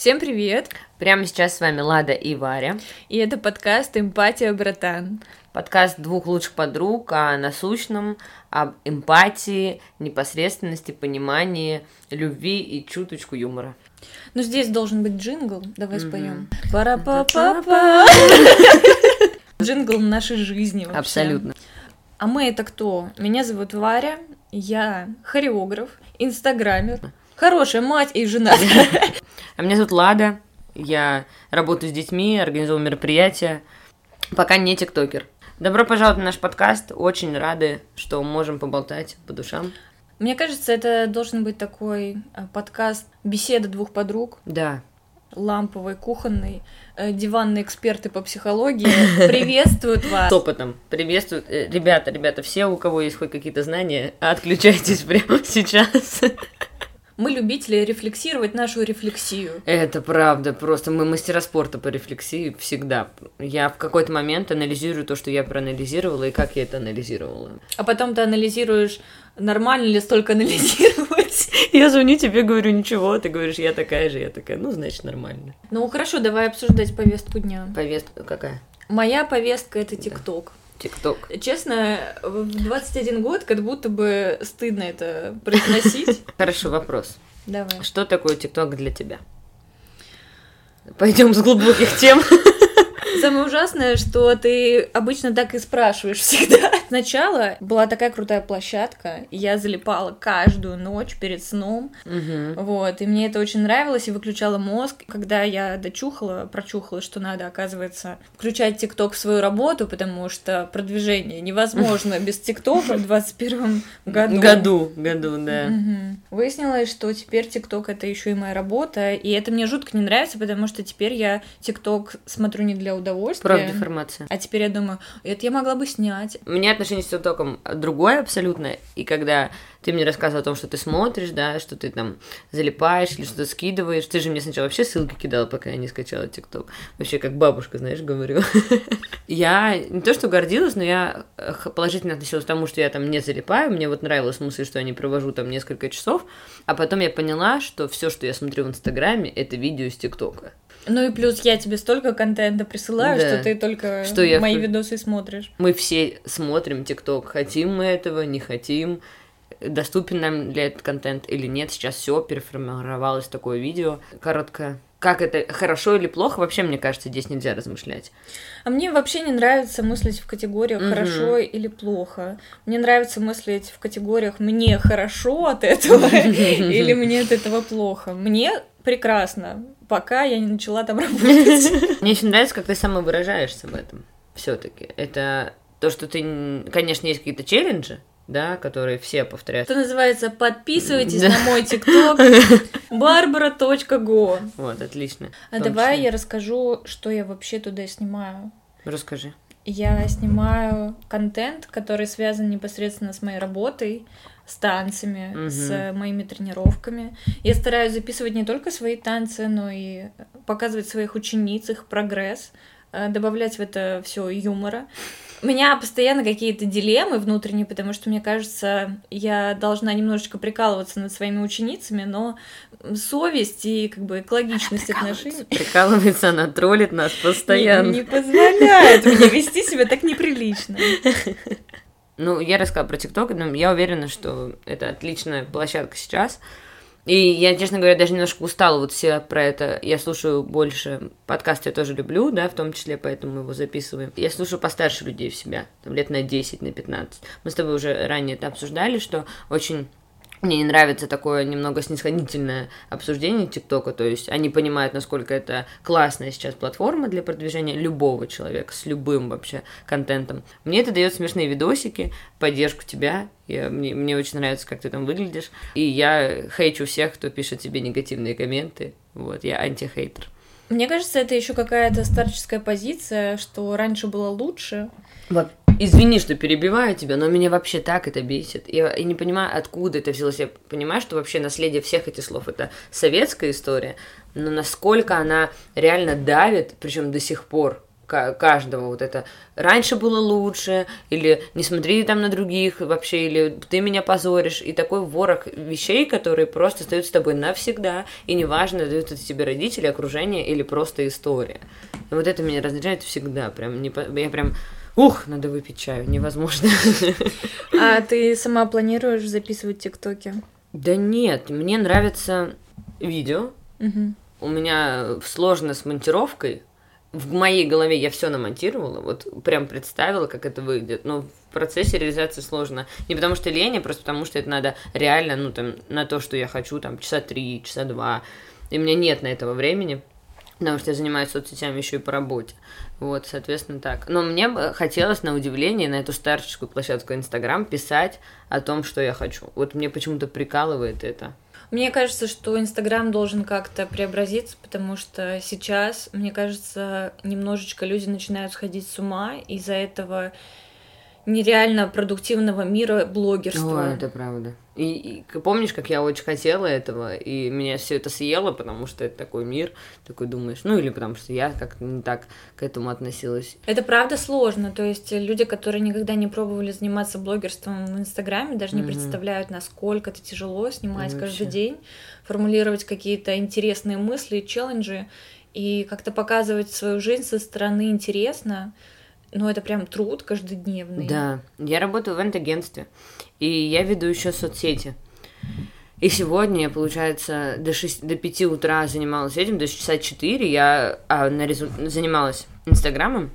Всем привет! Прямо сейчас с вами Лада и Варя. И это подкаст «Эмпатия, братан». Подкаст двух лучших подруг о насущном, об эмпатии, непосредственности, понимании, любви и чуточку юмора. Ну, здесь должен быть джингл. Давай споем. пара па па па Джингл нашей жизни вообще. Абсолютно. А мы это кто? Меня зовут Варя, я хореограф, инстаграмер, хорошая мать и жена. А меня зовут Лада, я работаю с детьми, организовываю мероприятия, пока не тиктокер. Добро пожаловать на наш подкаст, очень рады, что можем поболтать по душам. Мне кажется, это должен быть такой э, подкаст беседа двух подруг. Да. Ламповый, кухонный, э, диванные эксперты по психологии приветствуют вас. С опытом. Приветствуют. Э, ребята, ребята, все, у кого есть хоть какие-то знания, отключайтесь прямо сейчас. Мы любители рефлексировать нашу рефлексию. Это правда, просто мы мастера спорта по рефлексии всегда. Я в какой-то момент анализирую то, что я проанализировала и как я это анализировала. А потом ты анализируешь, нормально ли столько анализировать. Я звоню тебе, говорю, ничего, ты говоришь, я такая же, я такая, ну, значит, нормально. Ну, хорошо, давай обсуждать повестку дня. Повестка какая? Моя повестка — это ТикТок. ТикТок. Честно, в 21 год как будто бы стыдно это произносить. Хорошо, вопрос. Давай. Что такое ТикТок для тебя? Пойдем с глубоких тем. Самое ужасное, что ты обычно так и спрашиваешь всегда. Сначала была такая крутая площадка, и я залипала каждую ночь перед сном. Угу. Вот, и мне это очень нравилось, и выключала мозг. Когда я дочухала, прочухала, что надо, оказывается, включать ТикТок в свою работу, потому что продвижение невозможно без ТикТока в 21 году. Году, году, да. Угу. Выяснилось, что теперь ТикТок это еще и моя работа, и это мне жутко не нравится, потому что теперь я ТикТок смотрю не для удовольствия. Правда информация. А теперь я думаю, это я могла бы снять. У меня отношение с ТикТоком другое абсолютно, и когда ты мне рассказывал о том, что ты смотришь, да, что ты там залипаешь или что-то скидываешь. Ты же мне сначала вообще ссылки кидала, пока я не скачала ТикТок. Вообще как бабушка, знаешь, говорю. Я не то что гордилась, но я положительно относилась к тому, что я там не залипаю. Мне вот нравилась мысль, что я не провожу там несколько часов. А потом я поняла, что все, что я смотрю в Инстаграме, это видео из ТикТока. Ну и плюс я тебе столько контента присылаю, да. что ты только что мои я... видосы смотришь. Мы все смотрим ТикТок, хотим мы этого, не хотим доступен нам для этот контент или нет. Сейчас все переформировалось в такое видео короткое. Как это хорошо или плохо, вообще, мне кажется, здесь нельзя размышлять. А мне вообще не нравится мыслить в категориях угу. хорошо или плохо. Мне нравится мыслить в категориях мне хорошо от этого или мне от этого плохо. Мне прекрасно, пока я не начала там работать. Мне очень нравится, как ты самовыражаешься в этом. Все-таки это то, что ты, конечно, есть какие-то челленджи, да, которые все повторяют. Это называется «Подписывайтесь на мой тикток barbara.go». Вот, отлично. А давай я расскажу, что я вообще туда снимаю. Расскажи. Я снимаю контент, который связан непосредственно с моей работой, с танцами, угу. с моими тренировками. Я стараюсь записывать не только свои танцы, но и показывать своих учениц, их прогресс, э, добавлять в это все юмора. У меня постоянно какие-то дилеммы внутренние, потому что, мне кажется, я должна немножечко прикалываться над своими ученицами, но совесть и как бы экологичность она отношений... Прикалывается, она троллит нас постоянно. Не, не позволяет мне вести себя так неприлично. Ну, я рассказала про ТикТок, но я уверена, что это отличная площадка сейчас. И я, честно говоря, даже немножко устала вот все про это. Я слушаю больше подкасты, я тоже люблю, да, в том числе, поэтому его записываем. Я слушаю постарше людей в себя, там лет на 10, на 15. Мы с тобой уже ранее это обсуждали, что очень мне не нравится такое немного снисходительное обсуждение ТикТока, то есть они понимают, насколько это классная сейчас платформа для продвижения любого человека с любым вообще контентом. Мне это дает смешные видосики, поддержку тебя, я, мне, мне очень нравится, как ты там выглядишь, и я хейчу всех, кто пишет тебе негативные комменты, вот, я антихейтер. Мне кажется, это еще какая-то старческая позиция, что раньше было лучше. Вот. Извини, что перебиваю тебя, но меня вообще так это бесит. Я, я не понимаю, откуда это взялось. Я понимаю, что вообще наследие всех этих слов это советская история, но насколько она реально давит, причем до сих пор каждого вот это раньше было лучше, или не смотри там на других вообще, или ты меня позоришь, и такой ворох вещей, которые просто остаются с тобой навсегда, и неважно, дают это тебе родители, окружение или просто история. И вот это меня раздражает всегда, прям, не, я прям Ух, надо выпить чаю, невозможно. А ты сама планируешь записывать тиктоки? Да нет, мне нравится видео. Угу. У меня сложно с монтировкой. В моей голове я все намонтировала, вот прям представила, как это выйдет. Но в процессе реализации сложно. Не потому что лень, а просто потому что это надо реально, ну, там, на то, что я хочу, там, часа три, часа два. И у меня нет на этого времени потому что я занимаюсь соцсетями еще и по работе. Вот, соответственно, так. Но мне бы хотелось, на удивление, на эту старческую площадку Инстаграм писать о том, что я хочу. Вот мне почему-то прикалывает это. Мне кажется, что Инстаграм должен как-то преобразиться, потому что сейчас, мне кажется, немножечко люди начинают сходить с ума из-за этого нереально продуктивного мира блогерства. О, это правда. И, и помнишь, как я очень хотела этого, и меня все это съело, потому что это такой мир, такой думаешь, ну или потому что я как не так к этому относилась. Это правда сложно, то есть люди, которые никогда не пробовали заниматься блогерством в Инстаграме, даже не mm представляют, насколько это тяжело снимать mm каждый день, формулировать какие-то интересные мысли, челленджи и как-то показывать свою жизнь со стороны интересно. Но это прям труд каждодневный. Да, я работаю в инт-агентстве, и я веду еще соцсети. И сегодня я, получается, до, 6, до 5 утра занималась этим, до часа 4 я а, на резу... занималась Инстаграмом.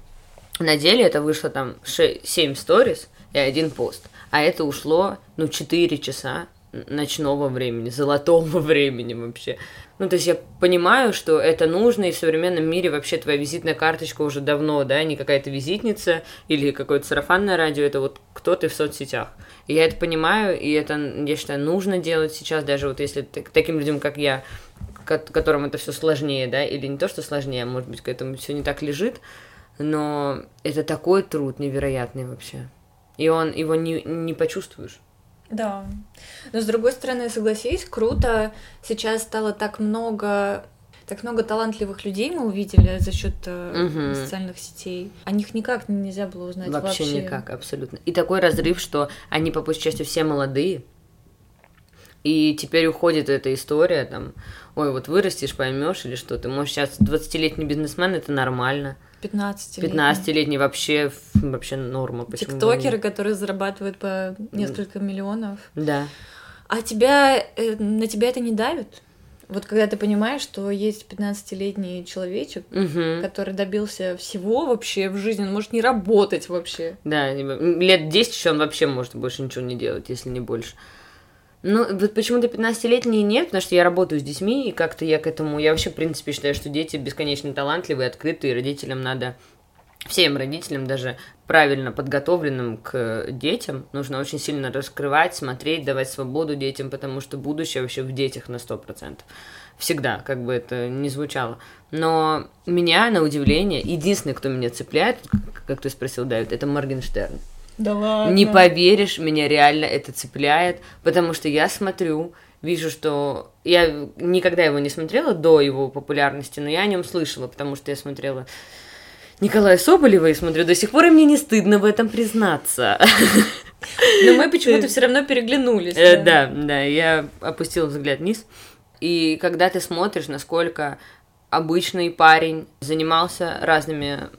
На деле это вышло там 6, 7 сториз и один пост. А это ушло, ну, 4 часа ночного времени, золотого времени вообще. Ну, то есть я понимаю, что это нужно, и в современном мире вообще твоя визитная карточка уже давно, да, не какая-то визитница или какое-то сарафанное радио, это вот кто ты в соцсетях. И я это понимаю, и это, я считаю, нужно делать сейчас, даже вот если таким людям, как я, которым это все сложнее, да, или не то, что сложнее, а может быть, к этому все не так лежит, но это такой труд невероятный вообще. И он его не, не почувствуешь. Да. Но с другой стороны, согласись, круто. Сейчас стало так много так много талантливых людей мы увидели за счет угу. социальных сетей. О них никак нельзя было узнать вообще. Вообще никак, абсолютно. И такой разрыв, что они по большей части все молодые. И теперь уходит эта история, там, ой, вот вырастешь, поймешь или что, ты можешь сейчас 20-летний бизнесмен, это нормально. 15-летний. 15-летний вообще, вообще норма. Тиктокеры, которые зарабатывают по несколько миллионов. Да. А тебя, э, на тебя это не давит? Вот когда ты понимаешь, что есть 15-летний человечек, угу. который добился всего вообще в жизни, он может не работать вообще. Да, лет 10 еще он вообще может больше ничего не делать, если не больше. Ну, вот почему-то 15-летние нет, потому что я работаю с детьми, и как-то я к этому... Я вообще, в принципе, считаю, что дети бесконечно талантливые, открытые, родителям надо... Всем родителям, даже правильно подготовленным к детям, нужно очень сильно раскрывать, смотреть, давать свободу детям, потому что будущее вообще в детях на 100%. Всегда, как бы это ни звучало. Но меня, на удивление, единственный, кто меня цепляет, как ты спросил, Давид, это Моргенштерн. Да ладно. Не поверишь, меня реально это цепляет, потому что я смотрю, вижу, что я никогда его не смотрела до его популярности, но я о нем слышала, потому что я смотрела Николая Соболева и смотрю до сих пор, и мне не стыдно в этом признаться. Но мы почему-то все равно переглянулись. Э, да, да, я опустила взгляд вниз. И когда ты смотришь, насколько обычный парень занимался разными,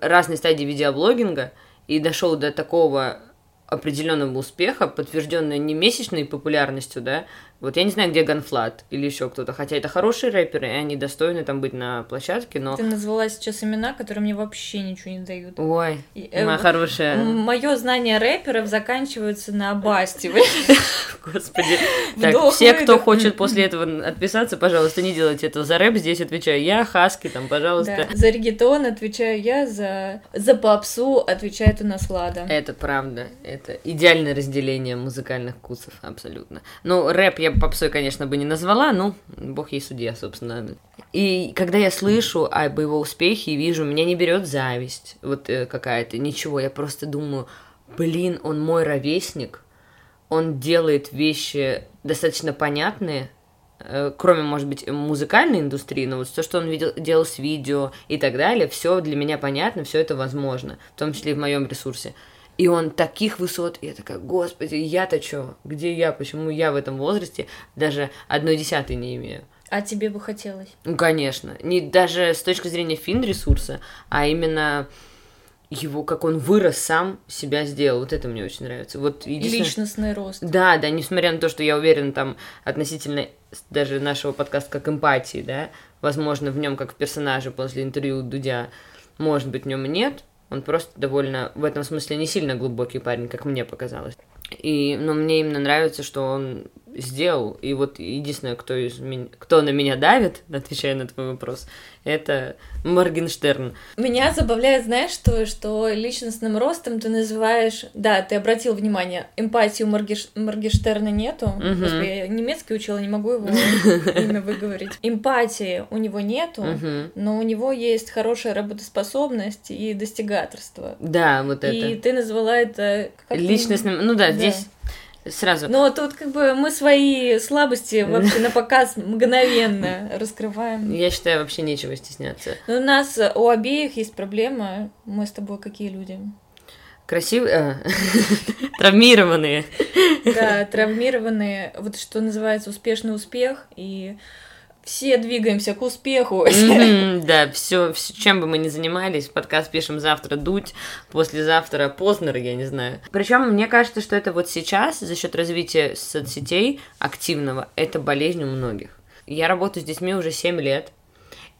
разной стадией видеоблогинга, и дошел до такого определенного успеха, подтвержденного не месячной популярностью, да, вот я не знаю, где Ганфлат или еще кто-то, хотя это хорошие рэперы, и они достойны там быть на площадке, но... Ты назвала сейчас имена, которые мне вообще ничего не дают. Ой, и, э, моя хорошая. Мое знание рэперов заканчивается на Басте. Господи. Так, все, кто хочет после этого отписаться, пожалуйста, не делайте этого. За рэп здесь отвечаю я, Хаски, там, пожалуйста. За регетон отвечаю я, за, за попсу отвечает у нас Лада. Это правда. Это идеальное разделение музыкальных вкусов, абсолютно. Ну, рэп я попсой, конечно, бы не назвала, ну, бог ей судья, собственно. И когда я слышу об его успехе и вижу, меня не берет зависть вот э, какая-то, ничего, я просто думаю, блин, он мой ровесник, он делает вещи достаточно понятные, э, кроме, может быть, музыкальной индустрии, но вот то, что он видел, делал с видео и так далее, все для меня понятно, все это возможно, в том числе и в моем ресурсе. И он таких высот, и я такая, господи, я-то что? Где я? Почему я в этом возрасте даже одной десятой не имею? А тебе бы хотелось? Ну, конечно. Не даже с точки зрения фин-ресурса, а именно его, как он вырос сам, себя сделал. Вот это мне очень нравится. Вот единственное... Личностный рост. Да, да, несмотря на то, что я уверен там относительно даже нашего подкаста как эмпатии, да, возможно, в нем как в персонаже после интервью Дудя, может быть, в нем нет, он просто довольно, в этом смысле, не сильно глубокий парень, как мне показалось. И, но мне именно нравится, что он сделал. И вот единственное, кто, из меня, кто на меня давит, отвечая на твой вопрос, это Моргенштерн. Меня забавляет, знаешь, что, что личностным ростом ты называешь... Да, ты обратил внимание, эмпатии у Моргеш... Моргенштерна нету. Угу. Господи, я немецкий учила, не могу его имя выговорить. Эмпатии у него нету, угу. но у него есть хорошая работоспособность и достигаторство. Да, вот это. И ты назвала это... Личностным... Ну да. здесь сразу. Но тут как бы мы свои слабости вообще на показ мгновенно раскрываем. Я считаю, вообще нечего стесняться. Но у нас у обеих есть проблема. Мы с тобой какие люди? Красивые, а, травмированные. Да, травмированные. Вот что называется успешный успех и все двигаемся к успеху. да, все, чем бы мы ни занимались, подкаст пишем завтра дуть, послезавтра Познер, я не знаю. Причем мне кажется, что это вот сейчас за счет развития соцсетей активного, это болезнь у многих. Я работаю с детьми уже 7 лет,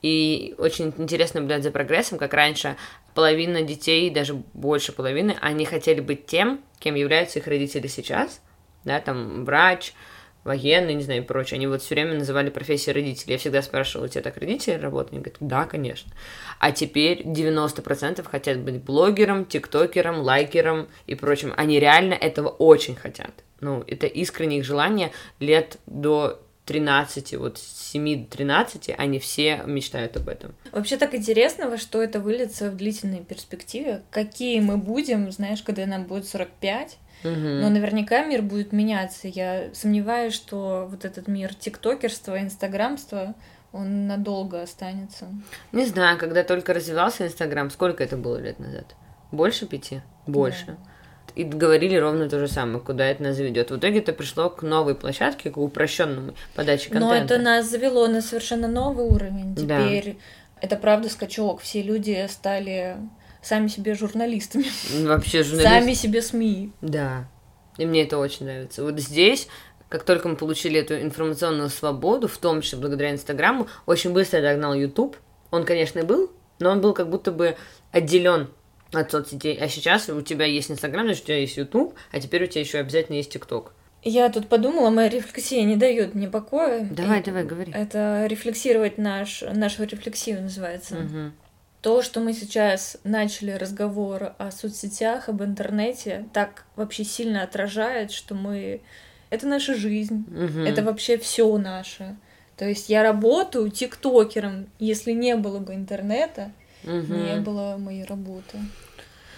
и очень интересно наблюдать за прогрессом, как раньше половина детей, даже больше половины, они хотели быть тем, кем являются их родители сейчас, да, там врач, военные, не знаю, и прочее. Они вот все время называли профессии родителей. Я всегда спрашивала, у тебя так родители работают? Они говорят, да, конечно. А теперь 90% хотят быть блогером, тиктокером, лайкером и прочим. Они реально этого очень хотят. Ну, это искреннее их желание лет до 13, вот с 7 до 13, они все мечтают об этом. Вообще так интересно, во что это выльется в длительной перспективе. Какие мы будем, знаешь, когда нам будет 45, но наверняка мир будет меняться. Я сомневаюсь, что вот этот мир тиктокерства, инстаграмства, он надолго останется. Не знаю, когда только развивался Инстаграм, сколько это было лет назад? Больше пяти? Больше. Да. И говорили ровно то же самое, куда это нас заведет. В итоге это пришло к новой площадке, к упрощенному подаче контента. Но это нас завело на совершенно новый уровень. Теперь да. это правда скачок. Все люди стали сами себе журналистами. Вообще журналисты. Сами себе СМИ. Да. И мне это очень нравится. Вот здесь как только мы получили эту информационную свободу, в том числе благодаря Инстаграму, очень быстро догнал YouTube. Он, конечно, был, но он был как будто бы отделен от соцсетей. А сейчас у тебя есть Инстаграм, значит, у тебя есть YouTube, а теперь у тебя еще обязательно есть ТикТок. Я тут подумала, моя рефлексия не дает мне покоя. Давай, и давай, говори. Это рефлексировать наш, нашу рефлексию называется. Угу. То, что мы сейчас начали разговор о соцсетях, об интернете, так вообще сильно отражает, что мы... Это наша жизнь, угу. это вообще все наше. То есть я работаю тиктокером, если не было бы интернета, угу. не было моей работы.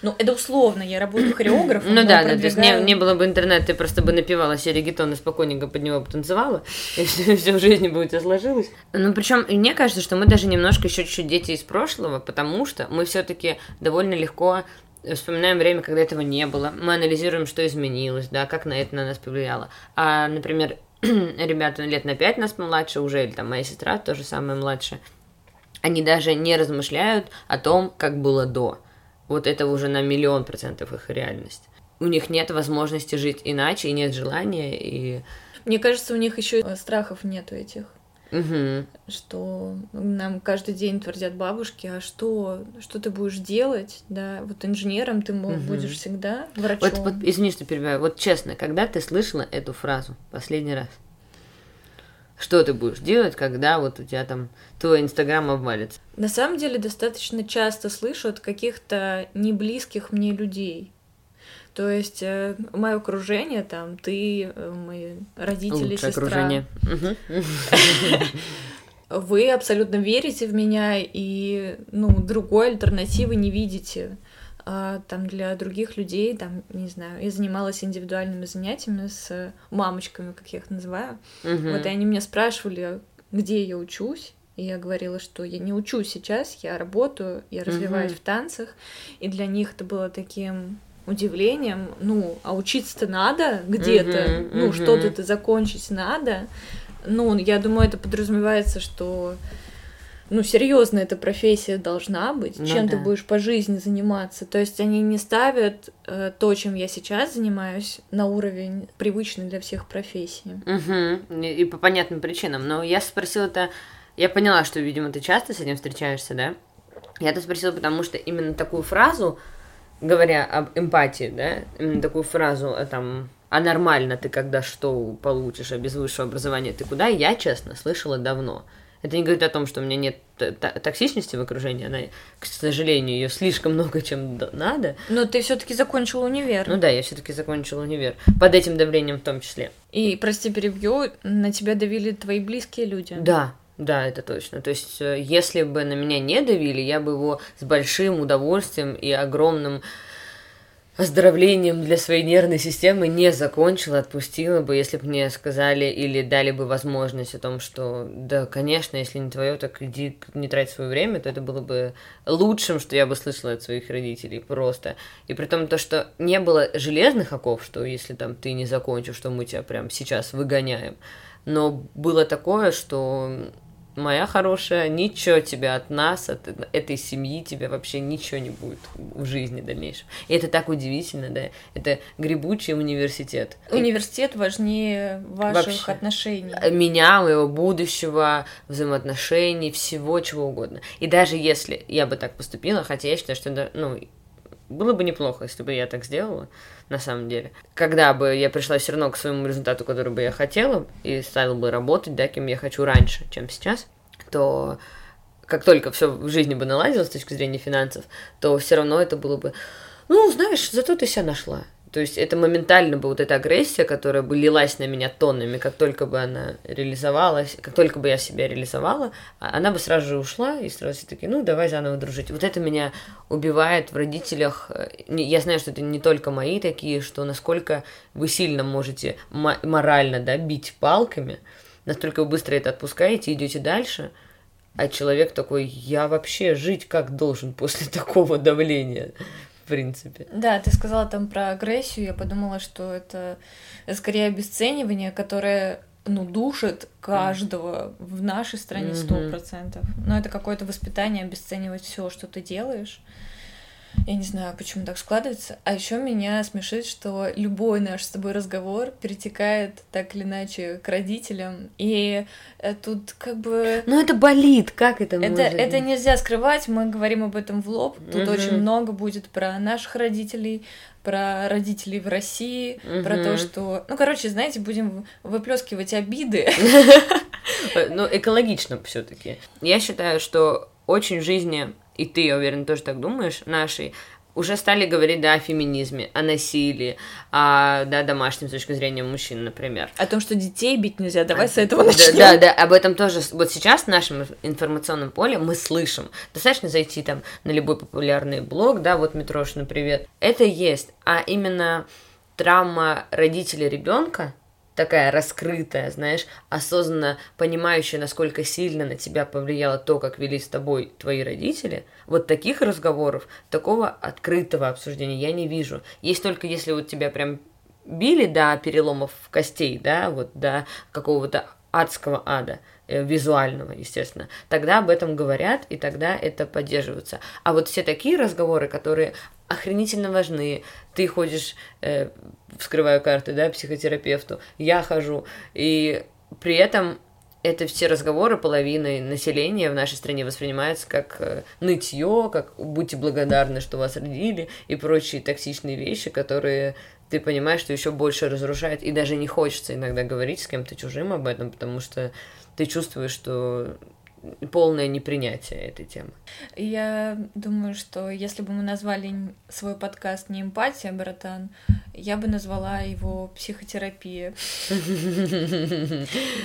Ну, это условно, я работаю хореографом. Ну да, да, то есть не, не было бы интернета, ты просто бы напевала себе регетон и спокойненько под него потанцевала, и все, все в жизни бы у тебя сложилось. Ну, причем, мне кажется, что мы даже немножко еще чуть-чуть дети из прошлого, потому что мы все-таки довольно легко вспоминаем время, когда этого не было. Мы анализируем, что изменилось, да, как на это на нас повлияло. А, например, ребята лет на пять нас младше уже, или там моя сестра тоже самая младшая, они даже не размышляют о том, как было до вот это уже на миллион процентов их реальность. У них нет возможности жить иначе, и нет желания, и... Мне кажется, у них еще страхов нету этих. Угу. Что нам каждый день твердят бабушки, а что, что ты будешь делать, да, вот инженером ты угу. будешь всегда, врачом. Вот, вот, извини, что перебиваю, вот честно, когда ты слышала эту фразу последний раз? Что ты будешь делать, когда вот у тебя там твой Инстаграм обвалится? На самом деле достаточно часто слышу от каких-то неблизких мне людей. То есть э, мое окружение, там, ты, э, мои родители, Лучшее сестра. окружение. Вы абсолютно верите в меня и, ну, другой альтернативы не видите. А там для других людей, там, не знаю, я занималась индивидуальными занятиями с мамочками, как я их называю. Мгм. Вот, и они меня спрашивали, где я учусь. И я говорила, что я не учусь сейчас, я работаю, я развиваюсь Мгм. в танцах. И для них это было таким удивлением. Ну, а учиться-то надо где-то, Мгм, ну, мгм. что-то-то закончить надо. Ну, я думаю, это подразумевается, что ну, серьезно, эта профессия должна быть, Ну чем ты да. будешь по жизни заниматься. То есть они не ставят э, то, чем я сейчас занимаюсь, на уровень привычный для всех профессий. Мгм. И и по понятным причинам. Но я спросила это... Я поняла, что, видимо, ты часто с этим встречаешься, да? Я это спросила, потому что именно такую фразу, говоря об эмпатии, да, именно такую фразу, а, там, а нормально ты когда что получишь, а без высшего образования ты куда, я, честно, слышала давно. Это не говорит о том, что у меня нет токсичности в окружении, она, к сожалению, ее слишком много, чем надо. Но ты все-таки закончил универ. Ну да, я все-таки закончила универ. Под этим давлением в том числе. И, прости, перебью, на тебя давили твои близкие люди. Да, да, это точно. То есть, э, если бы на меня не давили, я бы его с большим удовольствием и огромным оздоровлением для своей нервной системы не закончила, отпустила бы, если бы мне сказали или дали бы возможность о том, что да, конечно, если не твое, так иди не трать свое время, то это было бы лучшим, что я бы слышала от своих родителей просто. И при том то, что не было железных оков, что если там ты не закончишь, что мы тебя прям сейчас выгоняем. Но было такое, что моя хорошая, ничего тебе от нас, от этой семьи тебе вообще ничего не будет в жизни дальнейшем. И это так удивительно, да. Это грибучий университет. Университет важнее ваших Вообще. отношений. Меня, моего будущего, взаимоотношений, всего чего угодно. И даже если я бы так поступила, хотя я считаю, что ну, было бы неплохо, если бы я так сделала, на самом деле. Когда бы я пришла все равно к своему результату, который бы я хотела, и стала бы работать, да, кем я хочу раньше, чем сейчас, то как только все в жизни бы наладилось с точки зрения финансов, то все равно это было бы, ну, знаешь, зато ты себя нашла. То есть это моментально бы вот эта агрессия, которая бы лилась на меня тоннами, как только бы она реализовалась, как только бы я себя реализовала, а- она бы сразу же ушла, и сразу все такие, ну, давай заново дружить. Вот это меня убивает в родителях. Я знаю, что это не только мои такие, что насколько вы сильно можете мо- морально, да, бить палками, настолько вы быстро это отпускаете, идете дальше, а человек такой, я вообще жить как должен после такого давления, в принципе. Да, ты сказала там про агрессию, я подумала, что это скорее обесценивание, которое ну, душит каждого в нашей стране сто процентов. Но это какое-то воспитание обесценивать все, что ты делаешь. Я не знаю, почему так складывается. А еще меня смешит, что любой наш с тобой разговор перетекает так или иначе к родителям. И э, тут как бы... Ну это болит, как это Это, может это нельзя скрывать, мы говорим об этом в лоб. Тут Мгм. очень много будет про наших родителей, про родителей в России, про то, что... Ну, короче, знаете, будем выплескивать обиды. Ну, экологично все-таки. Я считаю, что очень в жизни, и ты, я уверен, тоже так думаешь, нашей, уже стали говорить, да, о феминизме, о насилии, о, да, домашнем с точки зрения мужчин, например. О том, что детей бить нельзя. Давай А, с этого да, начнем. Да, да, об этом тоже. Вот сейчас в нашем информационном поле мы слышим. Достаточно зайти там на любой популярный блог, да, вот Митрошина, привет. Это есть. А именно травма родителя ребенка, такая раскрытая, знаешь, осознанно понимающая, насколько сильно на тебя повлияло то, как вели с тобой твои родители, вот таких разговоров, такого открытого обсуждения я не вижу. Есть только если вот тебя прям били до переломов костей, да, вот до какого-то адского ада, э, визуального, естественно, тогда об этом говорят, и тогда это поддерживается. А вот все такие разговоры, которые охренительно важны, ты ходишь, э, вскрываю карты, да, психотерапевту, я хожу, и при этом это все разговоры половины населения в нашей стране воспринимаются как э, нытье, как будьте благодарны, что вас родили, и прочие токсичные вещи, которые ты понимаешь, что еще больше разрушает, и даже не хочется иногда говорить с кем-то чужим об этом, потому что ты чувствуешь, что полное непринятие этой темы. Я думаю, что если бы мы назвали свой подкаст не эмпатия, братан, я бы назвала его психотерапия.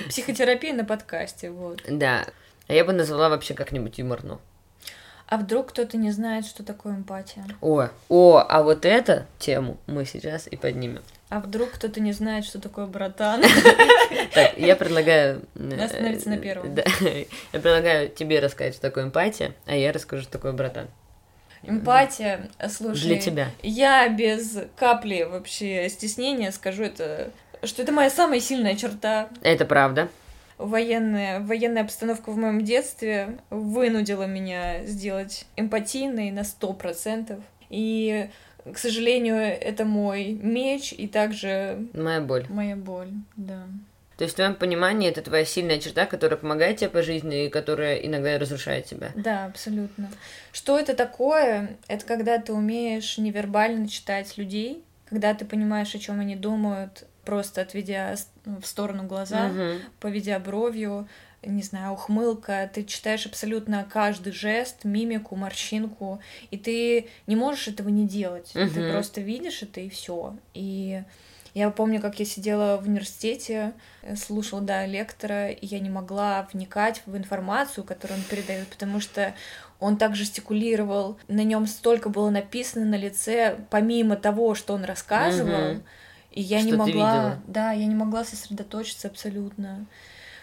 Психотерапия на подкасте, вот. Да. А я бы назвала вообще как-нибудь юморно. А вдруг кто-то не знает, что такое эмпатия? О, о, а вот эту тему мы сейчас и поднимем. А вдруг кто-то не знает, что такое братан? Так, я предлагаю... э, Остановиться на первом. Я предлагаю тебе рассказать, что такое эмпатия, а я расскажу, что такое братан. Эмпатия, слушай. Для тебя. Я без капли вообще стеснения скажу это, что это моя самая сильная черта. Это правда. Военная, военная обстановка в моем детстве вынудила меня сделать эмпатийной на сто процентов. И к сожалению, это мой меч и также... Моя боль. Моя боль, да. То есть в твоем понимании это твоя сильная черта, которая помогает тебе по жизни и которая иногда разрушает тебя. Да, абсолютно. Что это такое? Это когда ты умеешь невербально читать людей, когда ты понимаешь, о чем они думают, просто отведя в сторону глаза, Мгм. поведя бровью, не знаю, ухмылка, ты читаешь абсолютно каждый жест, мимику, морщинку, и ты не можешь этого не делать. Ты Мгм. просто видишь это и все. И я помню, как я сидела в университете, э, слушала, да, лектора, и я не могла вникать в информацию, которую он передает, потому что он так жестикулировал, на нем столько было написано на лице, помимо того, что он рассказывал, Мгм. и я Что не ты могла, да, я не могла сосредоточиться абсолютно.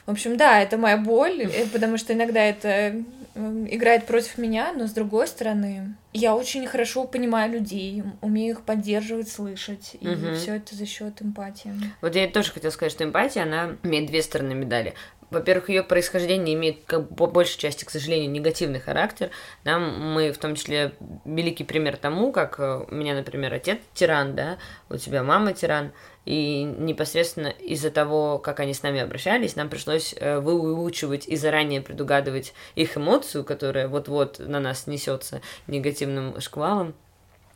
В общем, да, это моя боль, э, потому что иногда это м, играет против меня, но с другой стороны, я очень хорошо понимаю людей, умею их поддерживать, слышать, и Мгм. все это за счет эмпатии. Вот я тоже хотела сказать, что эмпатия, она имеет две стороны медали. Во-первых, ее происхождение имеет, как по большей части, к сожалению, негативный характер. Да, мы, в том числе, великий пример тому, как э, у меня, например, отец тиран, да, у тебя мама тиран, и непосредственно из-за того, как они с нами обращались, нам пришлось э, выучивать и заранее предугадывать их эмоцию, которая вот-вот на нас несется негативным шквалом.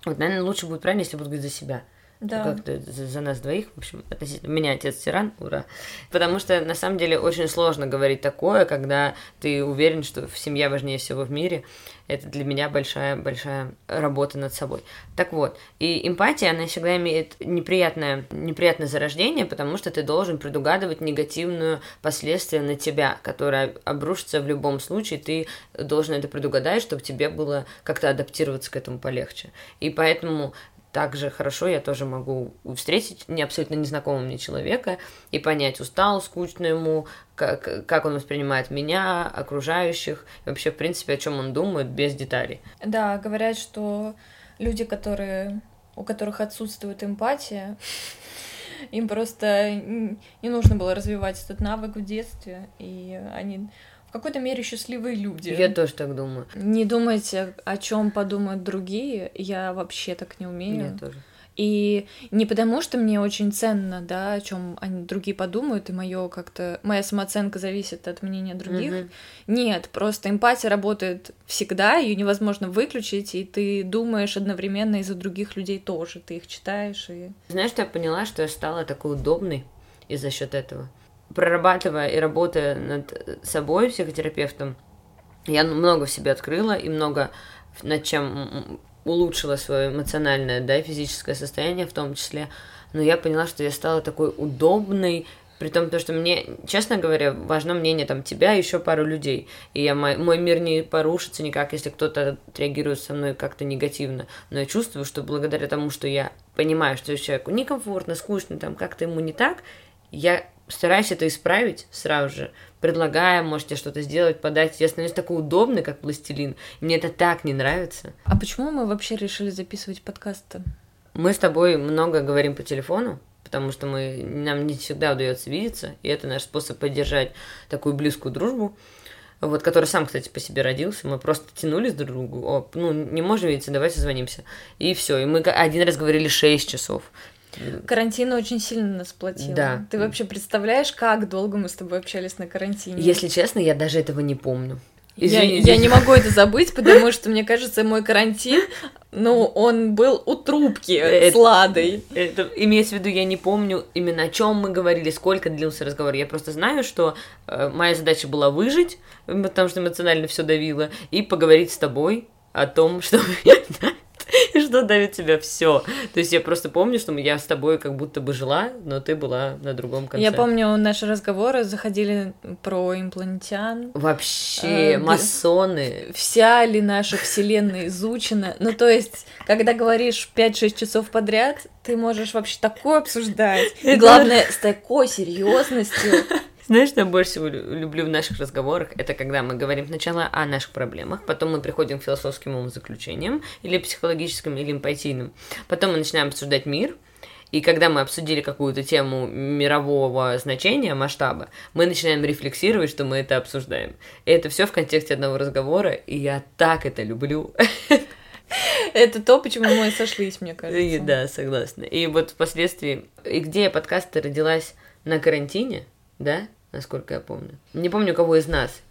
Вот, наверное, лучше будет правильно, если буду говорить за себя. Да. Как-то за, за нас двоих, в общем, относительно меня отец тиран, ура. Потому что на самом деле очень сложно говорить такое, когда ты уверен, что семья важнее всего в мире. Это для меня большая большая работа над собой. Так вот, и эмпатия, она всегда имеет неприятное, неприятное зарождение, потому что ты должен предугадывать негативную последствия на тебя, которая обрушится в любом случае, ты должен это предугадать, чтобы тебе было как-то адаптироваться к этому полегче. И поэтому также хорошо я тоже могу встретить не абсолютно незнакомого мне человека и понять, устал, скучно ему, как, как он воспринимает меня, окружающих, и вообще, в принципе, о чем он думает без деталей. Да, говорят, что люди, которые, у которых отсутствует эмпатия, им просто не нужно было развивать этот навык в детстве, и они в какой-то мере счастливые люди. Я тоже так думаю. Не думайте, о чем подумают другие. Я вообще так не умею. Я тоже. И не потому, что мне очень ценно, да, о чем они другие подумают, и мое как-то моя самооценка зависит от мнения других. Мгм. Нет, просто эмпатия работает всегда, ее невозможно выключить, и ты думаешь одновременно из-за других людей тоже. Ты их читаешь и. Знаешь, что я поняла, что я стала такой удобной из-за счет этого. Прорабатывая и работая над собой психотерапевтом, я много в себе открыла и много над чем улучшила свое эмоциональное, да, и физическое состояние в том числе. Но я поняла, что я стала такой удобной, при том, то, что мне, честно говоря, важно мнение там тебя и еще пару людей. И я, мой, мой мир не порушится никак, если кто-то реагирует со мной как-то негативно. Но я чувствую, что благодаря тому, что я понимаю, что человеку некомфортно, скучно, там как-то ему не так, я стараюсь это исправить сразу же, предлагая, можете что-то сделать, подать. Я становлюсь такой удобной, как пластилин. Мне это так не нравится. А почему мы вообще решили записывать подкасты? Мы с тобой много говорим по телефону, потому что мы, нам не всегда удается видеться, и это наш способ поддержать такую близкую дружбу, вот, который сам, кстати, по себе родился. Мы просто тянулись друг к другу. О, ну, не можем видеться, давай созвонимся. И все. И мы один раз говорили 6 часов. Карантин очень сильно нас сплотил. Да. Ты вообще представляешь, как долго мы с тобой общались на карантине? Если честно, я даже этого не помню. Я, Извини, я не могу это забыть, потому что, мне кажется, мой карантин, ну, он был у трубки Это- с Ладой. Это имеется в виду, я не помню именно о чем мы говорили, сколько длился разговор. Я просто знаю, что э, моя задача была выжить, потому что эмоционально все давило, и поговорить с тобой о том, что, что давит тебя все. То есть я просто помню, что я с тобой как будто бы жила, но ты была на другом конце. Я помню, наши разговоры заходили про инопланетян. Вообще, э, масоны. Вся ли наша вселенная изучена? Ну, то есть, когда говоришь 5-6 часов подряд, ты можешь вообще такое обсуждать. И главное, с такой серьезностью. Знаешь, что я больше всего люблю в наших разговорах? Это когда мы говорим сначала о наших проблемах, потом мы приходим к философским умозаключениям, или психологическим, или эмпатийным. Потом мы начинаем обсуждать мир, и когда мы обсудили какую-то тему мирового значения, масштаба, мы начинаем рефлексировать, что мы это обсуждаем. И это все в контексте одного разговора, и я так это люблю. Это то, почему мы сошлись, мне кажется. И, да, согласна. И вот впоследствии, и где подкаста родилась на карантине, да, насколько я помню. Не помню, кого из нас.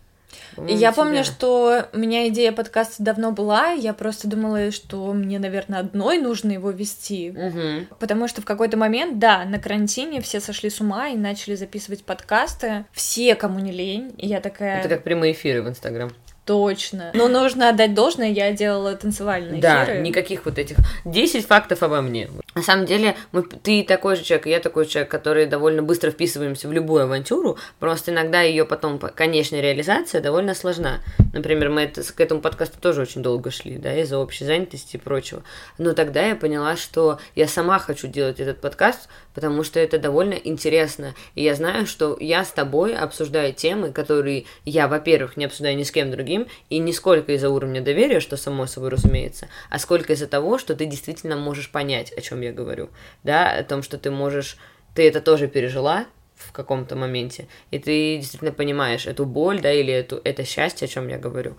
Я помню, что у меня идея подкаста давно была, я просто думала, что мне, наверное, одной нужно его вести, угу. потому что в какой-то момент, да, на карантине все сошли с ума и начали записывать подкасты, все, кому не лень, и я такая... Это как прямые эфиры в Инстаграм. Точно. Но нужно отдать должное, я делала танцевальные да, эфиры. Да, никаких вот этих 10 фактов обо мне. На самом деле, мы, ты такой же человек, и я такой человек, который довольно быстро вписываемся в любую авантюру, просто иногда ее потом, конечная реализация довольно сложна. Например, мы это, к этому подкасту тоже очень долго шли, да, из-за общей занятости и прочего. Но тогда я поняла, что я сама хочу делать этот подкаст, потому что это довольно интересно. И я знаю, что я с тобой обсуждаю темы, которые я, во-первых, не обсуждаю ни с кем другим, и не сколько из-за уровня доверия, что само собой разумеется, а сколько из-за того, что ты действительно можешь понять, о чем я говорю, да, о том, что ты можешь, ты это тоже пережила, в каком-то моменте, и ты действительно понимаешь эту боль, да, или эту, это счастье, о чем я говорю.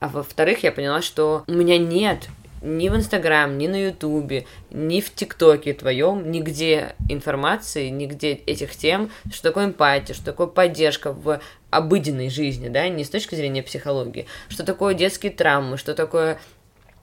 А во-вторых, я поняла, что у меня нет ни в Инстаграм, ни на Ютубе, ни в ТикТоке твоем, нигде информации, нигде этих тем, что такое эмпатия, что такое поддержка в обыденной жизни, да, не с точки зрения психологии, что такое детские травмы, что такое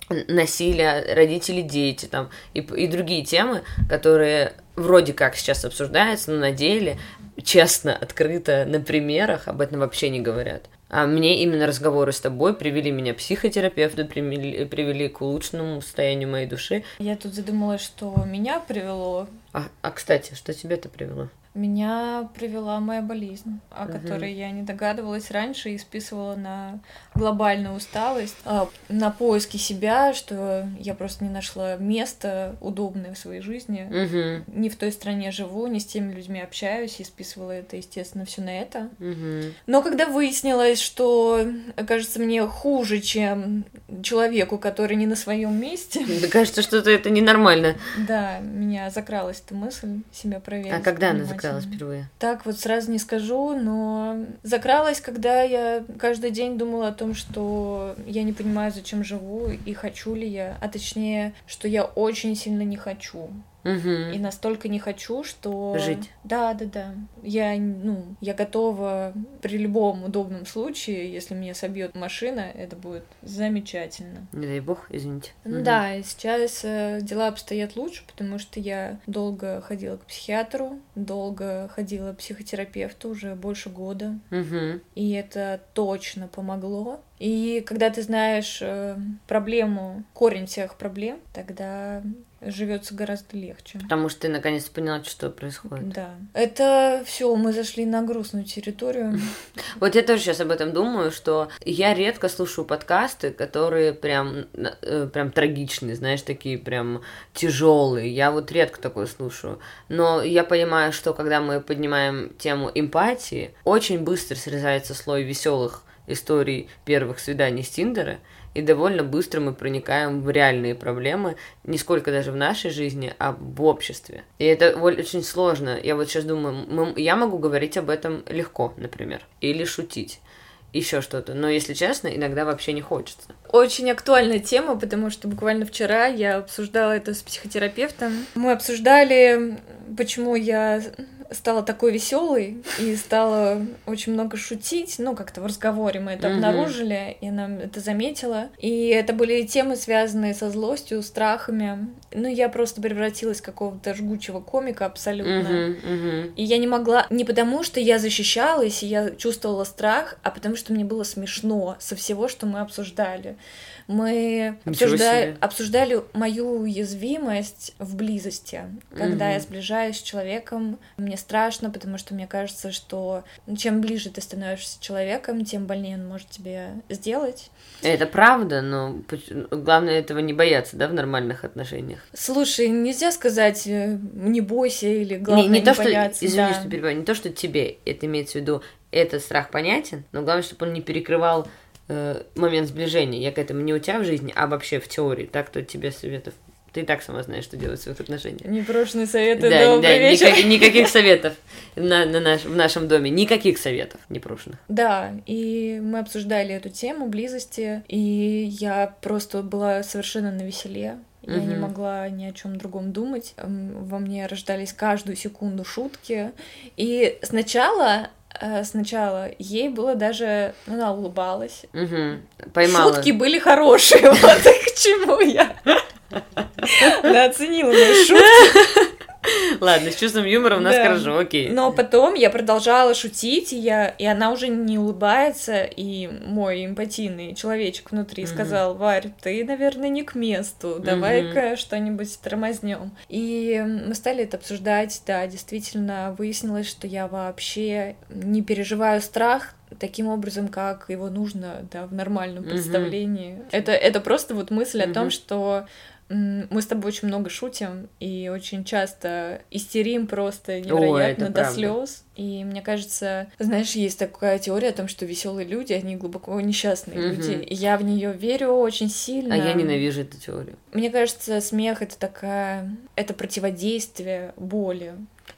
насилие, родители, дети там и, и другие темы, которые вроде как сейчас обсуждаются, но на деле честно, открыто, на примерах об этом вообще не говорят. А мне именно разговоры с тобой привели меня психотерапевту, привели, привели к улучшенному состоянию моей души. Я тут задумалась, что меня привело. А, а кстати, что тебя-то привело? Меня привела моя болезнь, о угу. которой я не догадывалась раньше и списывала на глобальную усталость, а, на поиски себя, что я просто не нашла места удобное в своей жизни. Угу. Не в той стране живу, не с теми людьми общаюсь, и списывала это, естественно, все на это. Угу. Но когда выяснилось, что, кажется, мне хуже, чем человеку, который не на своем месте. Да кажется, что это ненормально. Да, меня закралась эта мысль себя проверить. А когда она закралась впервые? Так вот сразу не скажу, но закралась, когда я каждый день думала о том, что я не понимаю, зачем живу и хочу ли я, а точнее, что я очень сильно не хочу. Угу. И настолько не хочу, что... Жить. Да, да, да. Я, ну, я готова при любом удобном случае, если меня собьет машина, это будет замечательно. Не дай бог, извините. Ну, угу. Да, сейчас э, дела обстоят лучше, потому что я долго ходила к психиатру, долго ходила к психотерапевту, уже больше года. Угу. И это точно помогло. И когда ты знаешь э, проблему, корень всех проблем, тогда живется гораздо легче. Потому что ты наконец поняла, что происходит. Да. Это все, мы зашли на грустную территорию. Вот я тоже сейчас об этом думаю, что я редко слушаю подкасты, которые прям, э, прям трагичные, знаешь, такие прям тяжелые. Я вот редко такое слушаю. Но я понимаю, что когда мы поднимаем тему эмпатии, очень быстро срезается слой веселых историй первых свиданий с Тиндера, и довольно быстро мы проникаем в реальные проблемы, не сколько даже в нашей жизни, а в обществе. И это очень сложно. Я вот сейчас думаю, мы, я могу говорить об этом легко, например, или шутить еще что-то. Но, если честно, иногда вообще не хочется. Очень актуальная тема, потому что буквально вчера я обсуждала это с психотерапевтом. Мы обсуждали, почему я стала такой веселой и стала очень много шутить. Ну, как-то в разговоре мы это обнаружили, и она это заметила. И это были темы, связанные со злостью, страхами. Ну, я просто превратилась в какого-то жгучего комика абсолютно. И я не могла... Не потому, что я защищалась, и я чувствовала страх, а потому, что мне было смешно со всего, что мы обсуждали. Мы обсуждали, обсуждали мою уязвимость в близости. Когда угу. я сближаюсь с человеком, мне страшно, потому что мне кажется, что чем ближе ты становишься с человеком, тем больнее он может тебе сделать. Это правда, но главное этого не бояться, да, в нормальных отношениях. Слушай, нельзя сказать э, не бойся или главное не, не, не то, бояться. Что, извини, да. что перебиваю, не то, что тебе это имеется в виду, этот страх понятен, но главное, чтобы он не перекрывал э, момент сближения. Я к этому не у тебя в жизни, а вообще в теории. Так, то тебе советов ты и так сама знаешь, что делать в своих отношениях. Непрошенные советы, да, добрый да, вечер. Никак, никаких советов на, на наш, в нашем доме, никаких советов непрошенных. Да, и мы обсуждали эту тему близости, и я просто была совершенно на веселе. Я угу. не могла ни о чем другом думать. Во мне рождались каждую секунду шутки. И сначала сначала ей было даже... Ну, она улыбалась. Угу. Поймала. Шутки были хорошие, вот к чему я. Она оценила мои шутки. Ладно, с чувством юмора у нас да. хорошо, окей. Но потом я продолжала шутить, и, я, и она уже не улыбается, и мой эмпатийный человечек внутри mm-hmm. сказал, Варь, ты, наверное, не к месту, давай-ка mm-hmm. что-нибудь тормознем. И мы стали это обсуждать, да, действительно выяснилось, что я вообще не переживаю страх, таким образом, как его нужно, да, в нормальном представлении. Mm-hmm. Это, это просто вот мысль mm-hmm. о том, что мы с тобой очень много шутим и очень часто истерим просто невероятно О, до слез. И мне кажется, знаешь, есть такая теория о том, что веселые люди, они глубоко несчастные угу. люди. И я в нее верю очень сильно. А я ненавижу эту теорию. Мне кажется, смех это такая, это противодействие боли.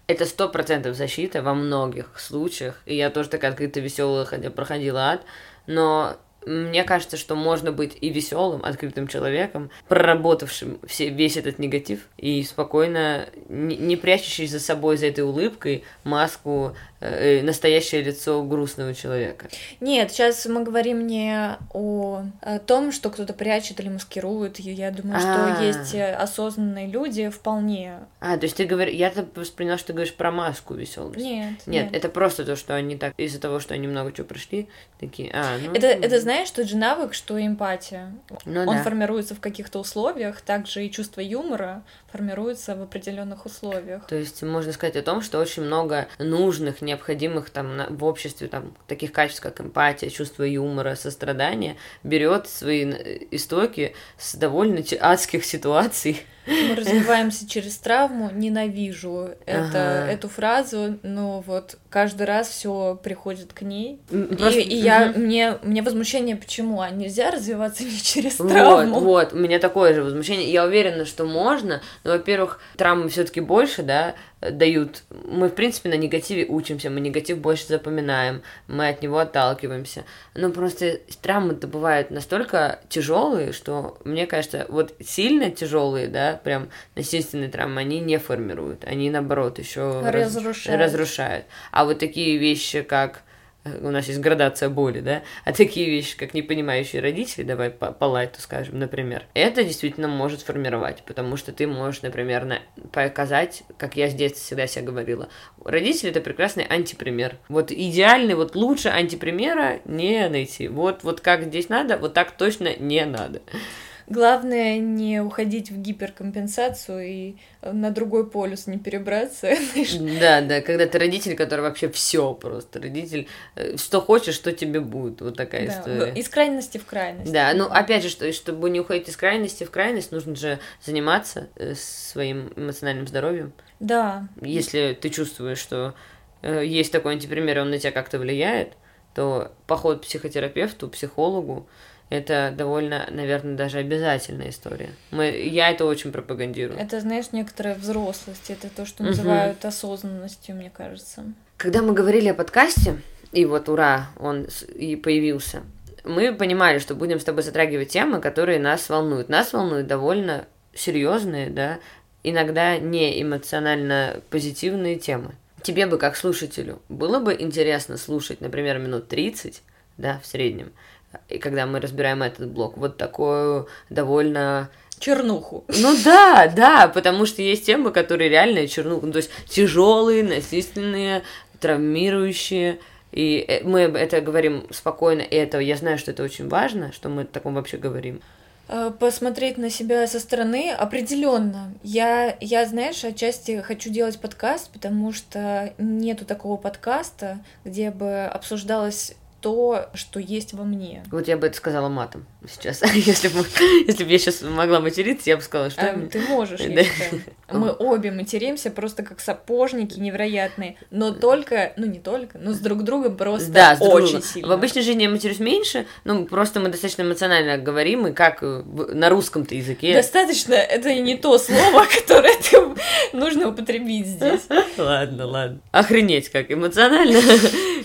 Это сто процентов защита во многих случаях. И я тоже такая открыто веселая, проходила ад. Но мне кажется, что можно быть и веселым, открытым человеком, проработавшим все, весь этот негатив и спокойно, не, не прячущий за собой за этой улыбкой маску настоящее лицо грустного человека. Нет, сейчас мы говорим не о, о том, что кто-то прячет или маскирует. Я думаю, А-а-а. что а. есть э, осознанные люди вполне. А, то есть ты говоришь, я-то восприняла, что ты говоришь про маску веселость. Нет, нет. Нет, это просто то, что они так, из-за того, что они много чего прошли, такие, а, ну... Это, это знаешь, тот же навык, что эмпатия. Ну, Он да. формируется в каких-то условиях, также и чувство юмора формируется в определенных условиях. То есть можно сказать о том, что очень много нужных, необходимых там в обществе там таких качеств, как эмпатия, чувство юмора, сострадание, берет свои истоки с довольно адских ситуаций мы развиваемся через травму. Ненавижу это, ага. эту фразу, но вот каждый раз все приходит к ней. Просто... И, и я мне мне возмущение, почему? А нельзя развиваться не через травму? Вот, вот, у меня такое же возмущение. Я уверена, что можно, но, во-первых, травмы все-таки больше, да, дают. Мы, в принципе, на негативе учимся, мы негатив больше запоминаем, мы от него отталкиваемся. Но просто травмы-то бывают настолько тяжелые, что, мне кажется, вот сильно тяжелые, да, прям насильственные травмы, они не формируют, они, наоборот, еще разрушают. разрушают. А вот такие вещи, как у нас есть градация боли, да, а такие вещи, как непонимающие родители, давай по, по лайту скажем, например, это действительно может формировать, потому что ты можешь, например, на, показать, как я с детства всегда себе говорила, родители это прекрасный антипример. Вот идеальный, вот лучше антипримера не найти. Вот, вот как здесь надо, вот так точно не надо. Главное не уходить в гиперкомпенсацию и на другой полюс не перебраться. Да, да, когда ты родитель, который вообще все просто. Родитель, э, что хочешь, что тебе будет. Вот такая да, история. Из крайности в крайность. Да, ну опять же, что, чтобы не уходить из крайности в крайность, нужно же заниматься э, своим эмоциональным здоровьем. Да. Если ты чувствуешь, что э, есть такой антипример, он на тебя как-то влияет, то поход к психотерапевту, психологу, это довольно, наверное, даже обязательная история. Мы, я это очень пропагандирую. Это, знаешь, некоторая взрослость. Это то, что называют угу. осознанностью, мне кажется. Когда мы говорили о подкасте, и вот ура, он и появился, мы понимали, что будем с тобой затрагивать темы, которые нас волнуют. Нас волнуют довольно серьезные, да, иногда не эмоционально позитивные темы тебе бы как слушателю было бы интересно слушать, например, минут 30, да, в среднем, и когда мы разбираем этот блок, вот такую довольно чернуху. Ну да, да, потому что есть темы, которые реально чернуху, ну, то есть тяжелые, насильственные, травмирующие. И э, мы это говорим спокойно, и это я знаю, что это очень важно, что мы таком вообще говорим. Э, посмотреть на себя со стороны определенно. Я, я, знаешь, отчасти хочу делать подкаст, потому что нету такого подкаста, где бы обсуждалось то, что есть во мне. Вот я бы это сказала матом сейчас. если, бы, если бы я сейчас могла материться, я бы сказала, что... А, ты можешь, да. Мы обе материмся просто как сапожники невероятные. Но только, ну не только, но с друг другом просто да, с очень другом. сильно. В обычной жизни я матерюсь меньше, ну просто мы достаточно эмоционально говорим, и как на русском-то языке. Достаточно, это не то слово, которое нужно употребить здесь. Ладно, ладно. Охренеть как эмоционально.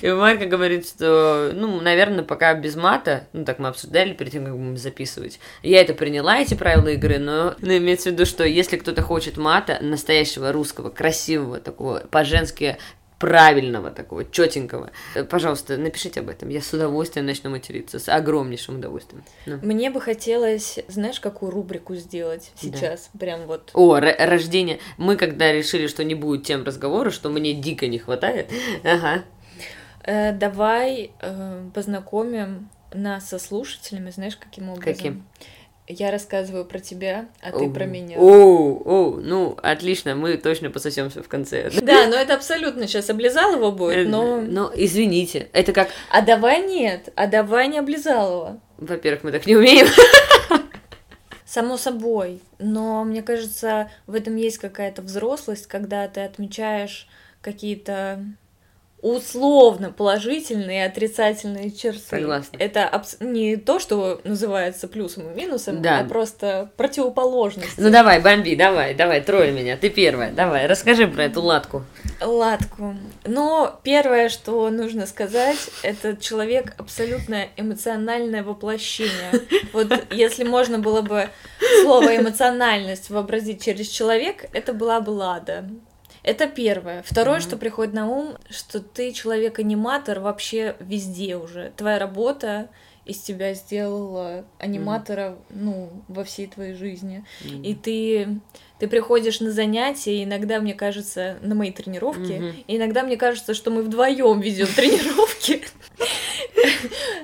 И Марка говорит, что, ну, наверное, пока без мата, ну так мы обсуждали перед тем, как записывать. Я это приняла, эти правила игры, но, но имеется в виду, что если кто-то хочет мата, настоящего русского, красивого, такого по-женски правильного такого, четенького. Пожалуйста, напишите об этом. Я с удовольствием начну материться, с огромнейшим удовольствием. Ну. Мне бы хотелось, знаешь, какую рубрику сделать сейчас? Да. Прям вот. О, рождение. Мы когда решили, что не будет тем разговора, что мне дико не хватает. Ага. Э, давай э, познакомим нас со слушателями, знаешь, каким образом? Каким? Я рассказываю про тебя, а ты про меня. О, о, ну, отлично, мы точно пососемся в конце. Да, но это абсолютно сейчас облизал его будет, э, но... Ну, извините, это как... А давай нет, а давай не облизал его. Во-первых, мы так не умеем. Само собой, но мне кажется, в этом есть какая-то взрослость, когда ты отмечаешь какие-то условно положительные и отрицательные черты. Согласна. Это абс- не то, что называется плюсом и минусом, да. а просто противоположность. Ну давай, бомби, давай, давай, тролль меня, ты первая, давай, расскажи про эту латку. Латку. Но первое, что нужно сказать, это человек абсолютно эмоциональное воплощение. Вот если можно было бы слово эмоциональность вообразить через человек, это была бы Лада. Это первое. Второе, mm-hmm. что приходит на ум, что ты человек-аниматор вообще везде уже. Твоя работа из тебя сделала аниматора, mm-hmm. ну, во всей твоей жизни. Mm-hmm. И ты ты приходишь на занятия, и иногда мне кажется, на мои тренировки, mm-hmm. и иногда мне кажется, что мы вдвоем ведем тренировки.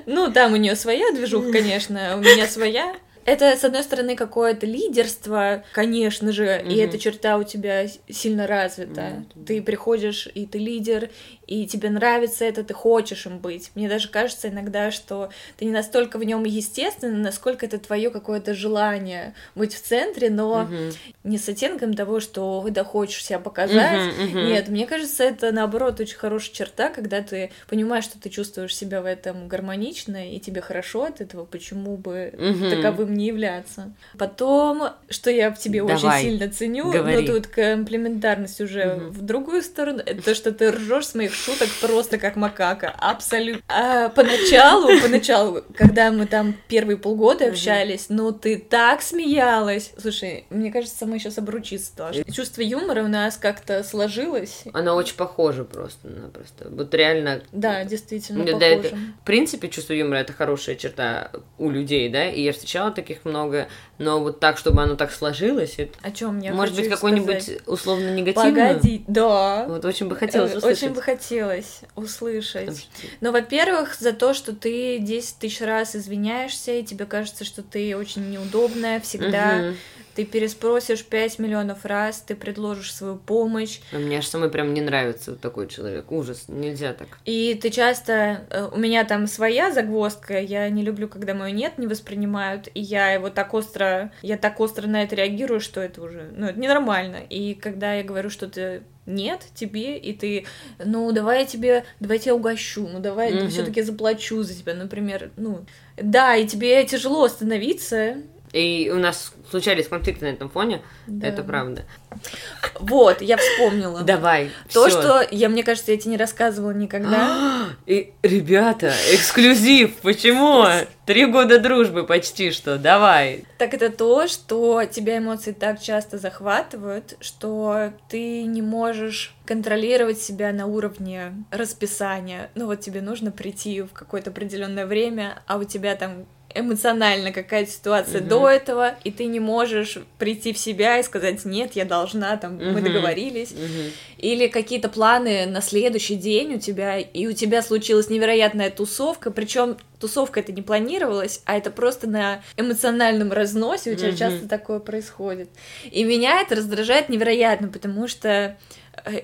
Ну, там у нее своя движуха, конечно, у меня своя. Это, с одной стороны, какое-то лидерство, конечно же, mm-hmm. и эта черта у тебя сильно развита. Mm-hmm. Ты приходишь, и ты лидер, и тебе нравится это, ты хочешь им быть. Мне даже кажется иногда, что ты не настолько в нем естественно, насколько это твое какое-то желание быть в центре, но mm-hmm. не с оттенком того, что да хочешь себя показать. Mm-hmm, mm-hmm. Нет, мне кажется, это наоборот очень хорошая черта, когда ты понимаешь, что ты чувствуешь себя в этом гармонично, и тебе хорошо от этого, почему бы mm-hmm. таковым не являться. Потом, что я в тебе Давай, очень сильно ценю, говори. но тут комплементарность уже mm-hmm. в другую сторону, это то, что ты ржешь с моих шуток просто как макака, абсолютно. А поначалу, поначалу, когда мы там первые полгода общались, ну ты так смеялась. Слушай, мне кажется, мы сейчас обручиться должны. Чувство юмора у нас как-то сложилось. Оно очень похоже просто-напросто. Вот реально... Да, действительно да. Это, в принципе, чувство юмора — это хорошая черта у людей, да, и я встречала таких много, но вот так, чтобы оно так сложилось... Это... О чем я Может быть, какой-нибудь условно негативный? Погоди, да. Вот очень бы хотелось услышать. Очень бы хотелось хотелось услышать. Ну, во-первых, за то, что ты 10 тысяч раз извиняешься, и тебе кажется, что ты очень неудобная всегда. Угу. Ты переспросишь 5 миллионов раз, ты предложишь свою помощь. А мне аж самой прям не нравится такой человек. Ужас, нельзя так. И ты часто... Э, у меня там своя загвоздка, я не люблю, когда мое «нет» не воспринимают, и я его так остро... Я так остро на это реагирую, что это уже... Ну, это ненормально. И когда я говорю, что ты нет тебе, и ты, ну, давай я тебе, давай я тебя угощу, ну, давай mm-hmm. все-таки заплачу за тебя, например, ну, да, и тебе тяжело остановиться, И у нас случались конфликты на этом фоне, да. это правда. Вот, я вспомнила. Давай. То, всё. что я, мне кажется, я тебе не рассказывала никогда. И, ребята, эксклюзив. Почему? Три года дружбы почти что. Давай. Так это то, что тебя эмоции так часто захватывают, что ты не можешь контролировать себя на уровне расписания. Ну вот тебе нужно прийти в какое-то определенное время, а у тебя там эмоционально какая-то ситуация угу. до этого, и ты не можешь прийти в себя и сказать, нет, я должна, там, угу. мы договорились. Угу. Или какие-то планы на следующий день у тебя, и у тебя случилась невероятная тусовка, причем тусовка это не планировалась, а это просто на эмоциональном разносе у тебя угу. часто такое происходит. И меня это раздражает невероятно, потому что э,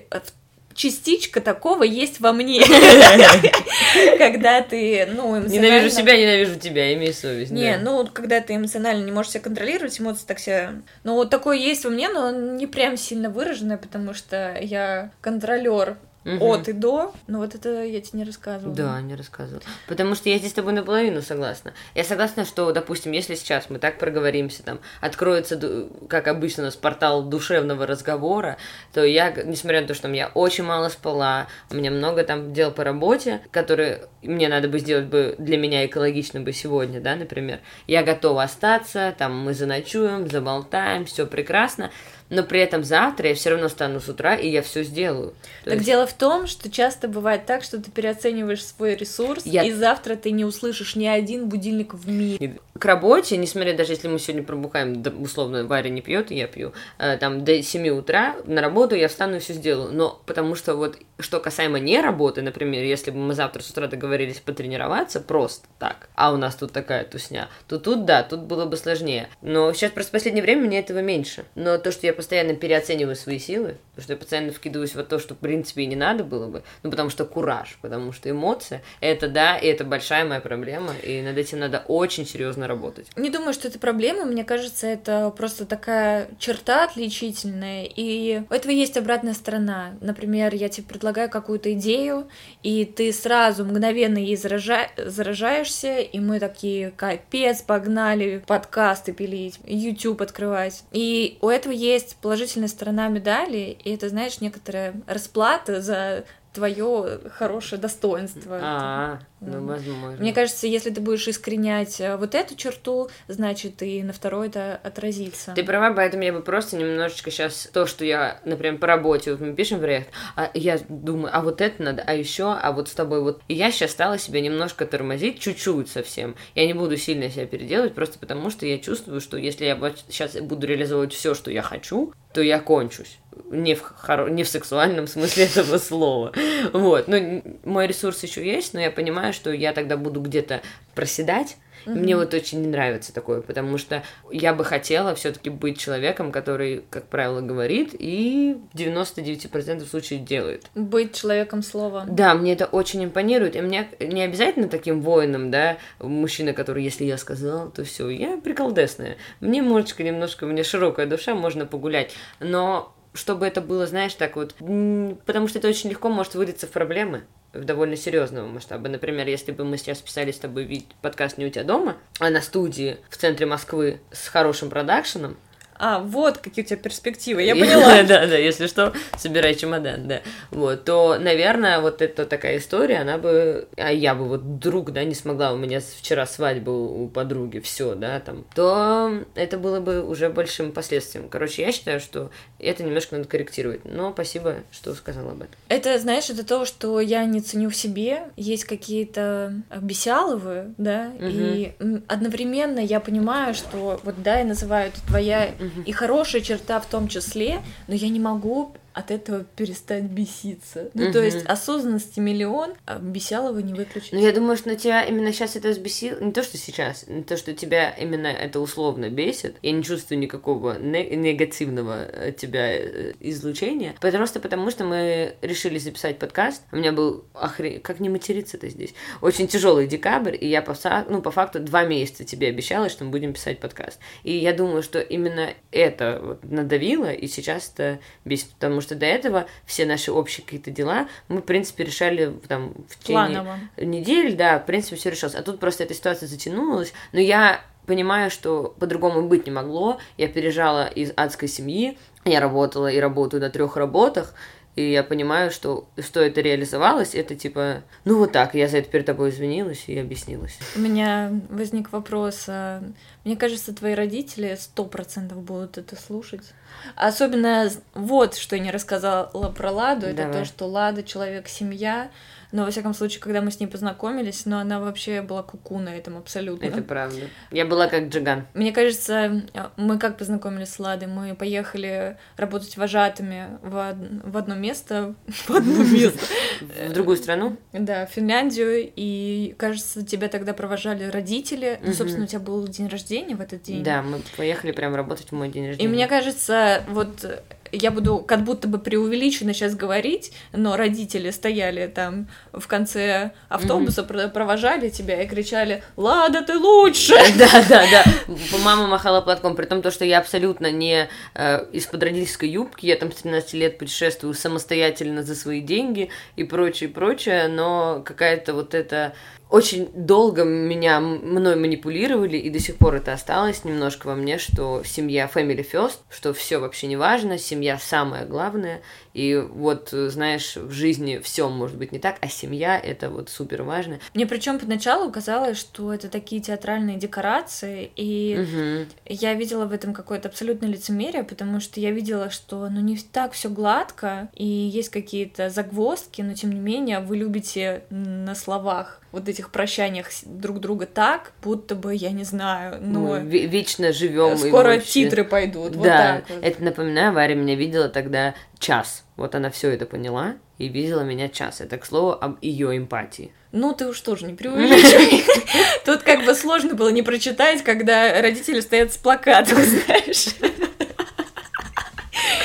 частичка такого есть во мне. Когда ты, ну. Ненавижу себя, ненавижу тебя, имей совесть. Не, ну, когда ты эмоционально не можешь себя контролировать, эмоции так себя... Ну, вот такое есть во мне, но не прям сильно выраженное, потому что я контролер угу. от и до, но вот это я тебе не рассказывала. Да, не рассказывала. Потому что я здесь с тобой наполовину согласна. Я согласна, что, допустим, если сейчас мы так проговоримся, там, откроется, как обычно, у нас портал душевного разговора, то я, несмотря на то, что я очень мало спала, у меня много там дел по работе, которые мне надо бы сделать бы для меня экологично бы сегодня, да, например, я готова остаться, там мы заночуем, заболтаем, все прекрасно, но при этом завтра я все равно стану с утра, и я все сделаю. То так есть... дело в том, что часто бывает так, что ты переоцениваешь свой ресурс, я... и завтра ты не услышишь ни один будильник в мире. К работе, несмотря даже если мы сегодня пробухаем, условно, Варя не пьет, и я пью, э, там до 7 утра на работу я встану и все сделаю. Но потому что вот что касаемо не работы, например, если бы мы завтра с утра договорились потренироваться просто так, а у нас тут такая тусня, то тут да, тут было бы сложнее. Но сейчас просто в последнее время мне этого меньше. Но то, что я постоянно переоцениваю свои силы, потому что я постоянно вкидываюсь в то, что в принципе и не надо было бы, ну потому что кураж, потому что эмоция, это да, и это большая моя проблема, и над этим надо очень серьезно работать. Не думаю, что это проблема, мне кажется, это просто такая черта отличительная, и у этого есть обратная сторона. Например, я тебе предлагаю какую-то идею, и ты сразу мгновенно ей заража... заражаешься, и мы такие, капец, погнали подкасты пилить, YouTube открывать. И у этого есть есть положительная сторона медали, и это, знаешь, некоторая расплата за твое хорошее достоинство. А, ну, возможно. Мне кажется, если ты будешь искоренять э, вот эту черту, значит, и на второй это отразится. Ты права, поэтому я бы просто немножечко сейчас то, что я, например, по работе, вот мы пишем в React, а я думаю, а вот это надо, а еще, а вот с тобой вот. И я сейчас стала себя немножко тормозить, чуть-чуть совсем. Я не буду сильно себя переделывать, просто потому что я чувствую, что если я сейчас буду реализовывать все, что я хочу, то я кончусь не в, хоро... не в сексуальном смысле этого слова. Вот. Ну, мой ресурс еще есть, но я понимаю, что я тогда буду где-то проседать. Mm-hmm. Мне вот очень не нравится такое, потому что я бы хотела все-таки быть человеком, который, как правило, говорит и в 99% случаев делает. Быть человеком слова. Да, мне это очень импонирует. И мне не обязательно таким воином, да, мужчина, который, если я сказал, то все, я приколдесная. Мне немножечко, немножко, у меня широкая душа, можно погулять. Но чтобы это было, знаешь, так вот, потому что это очень легко может вылиться в проблемы в довольно серьезного масштаба. Например, если бы мы сейчас писали с тобой подкаст не у тебя дома, а на студии в центре Москвы с хорошим продакшеном, а, вот какие у тебя перспективы, я поняла. Да, да, если что, собирай чемодан, да. Вот, то, наверное, вот эта такая история, она бы, а я бы вот вдруг, да, не смогла, у меня вчера свадьба у подруги, все, да, там, то это было бы уже большим последствием. Короче, я считаю, что это немножко надо корректировать, но спасибо, что сказала об этом. Это, знаешь, это то, что я не ценю в себе, есть какие-то бесяловые, да, угу. и одновременно я понимаю, что вот, да, я называю это твоя и хорошая черта в том числе, но я не могу от этого перестать беситься. Ну, угу. то есть осознанности миллион, а бесялого не выключить. Ну, я думаю, что на тебя именно сейчас это взбесило. Не то, что сейчас, не то, что тебя именно это условно бесит. Я не чувствую никакого не- негативного от тебя э, излучения. Просто потому, что мы решили записать подкаст. У меня был охрен... Как не материться-то здесь? Очень тяжелый декабрь, и я по, ну, по факту два месяца тебе обещала, что мы будем писать подкаст. И я думаю, что именно это вот надавило, и сейчас это бесит, потому что что до этого все наши общие какие-то дела мы, в принципе, решали там в течение Планово. недели, да, в принципе, все решилось. А тут просто эта ситуация затянулась, но я понимаю, что по-другому быть не могло. Я переезжала из адской семьи, я работала и работаю на трех работах, и я понимаю, что что это реализовалось, это типа, ну вот так, я за это перед тобой извинилась и объяснилась. У меня возник вопрос. А, мне кажется, твои родители сто процентов будут это слушать. Особенно вот, что я не рассказала про Ладу, это Давай. то, что Лада человек семья, но, во всяком случае, когда мы с ней познакомились, но она вообще была куку на этом абсолютно. Это правда. Я была как Джиган. Мне кажется, мы как познакомились с Ладой? Мы поехали работать вожатыми в, в одно место. В одно место. В другую страну? Да, в Финляндию. И, кажется, тебя тогда провожали родители. Ну, собственно, у тебя был день рождения в этот день. Да, мы поехали прям работать в мой день рождения. И мне кажется, вот я буду как будто бы преувеличенно сейчас говорить, но родители стояли там в конце автобуса, mm-hmm. провожали тебя и кричали «Лада, ты лучше!» Да, да, да. Мама махала платком, при том, что я абсолютно не э, из-под родительской юбки, я там с 13 лет путешествую самостоятельно за свои деньги и прочее, прочее, но какая-то вот эта очень долго меня, мной манипулировали, и до сих пор это осталось немножко во мне, что семья family first, что все вообще не важно, семья самое главное, и вот, знаешь, в жизни все может быть не так, а семья это вот супер важно. Мне причем поначалу казалось, что это такие театральные декорации, и угу. я видела в этом какое-то абсолютное лицемерие, потому что я видела, что ну не так все гладко, и есть какие-то загвоздки, но тем не менее вы любите на словах вот этих прощаниях друг друга так, будто бы, я не знаю, ну... ну вечно живем. Скоро вообще... титры пойдут, да, вот так вот. это напоминаю, Варя меня видела тогда час. Вот она все это поняла и видела меня час. Это, к слову, об ее эмпатии. Ну, ты уж тоже не преувеличивай. Тут как бы сложно было не прочитать, когда родители стоят с плакатом, знаешь.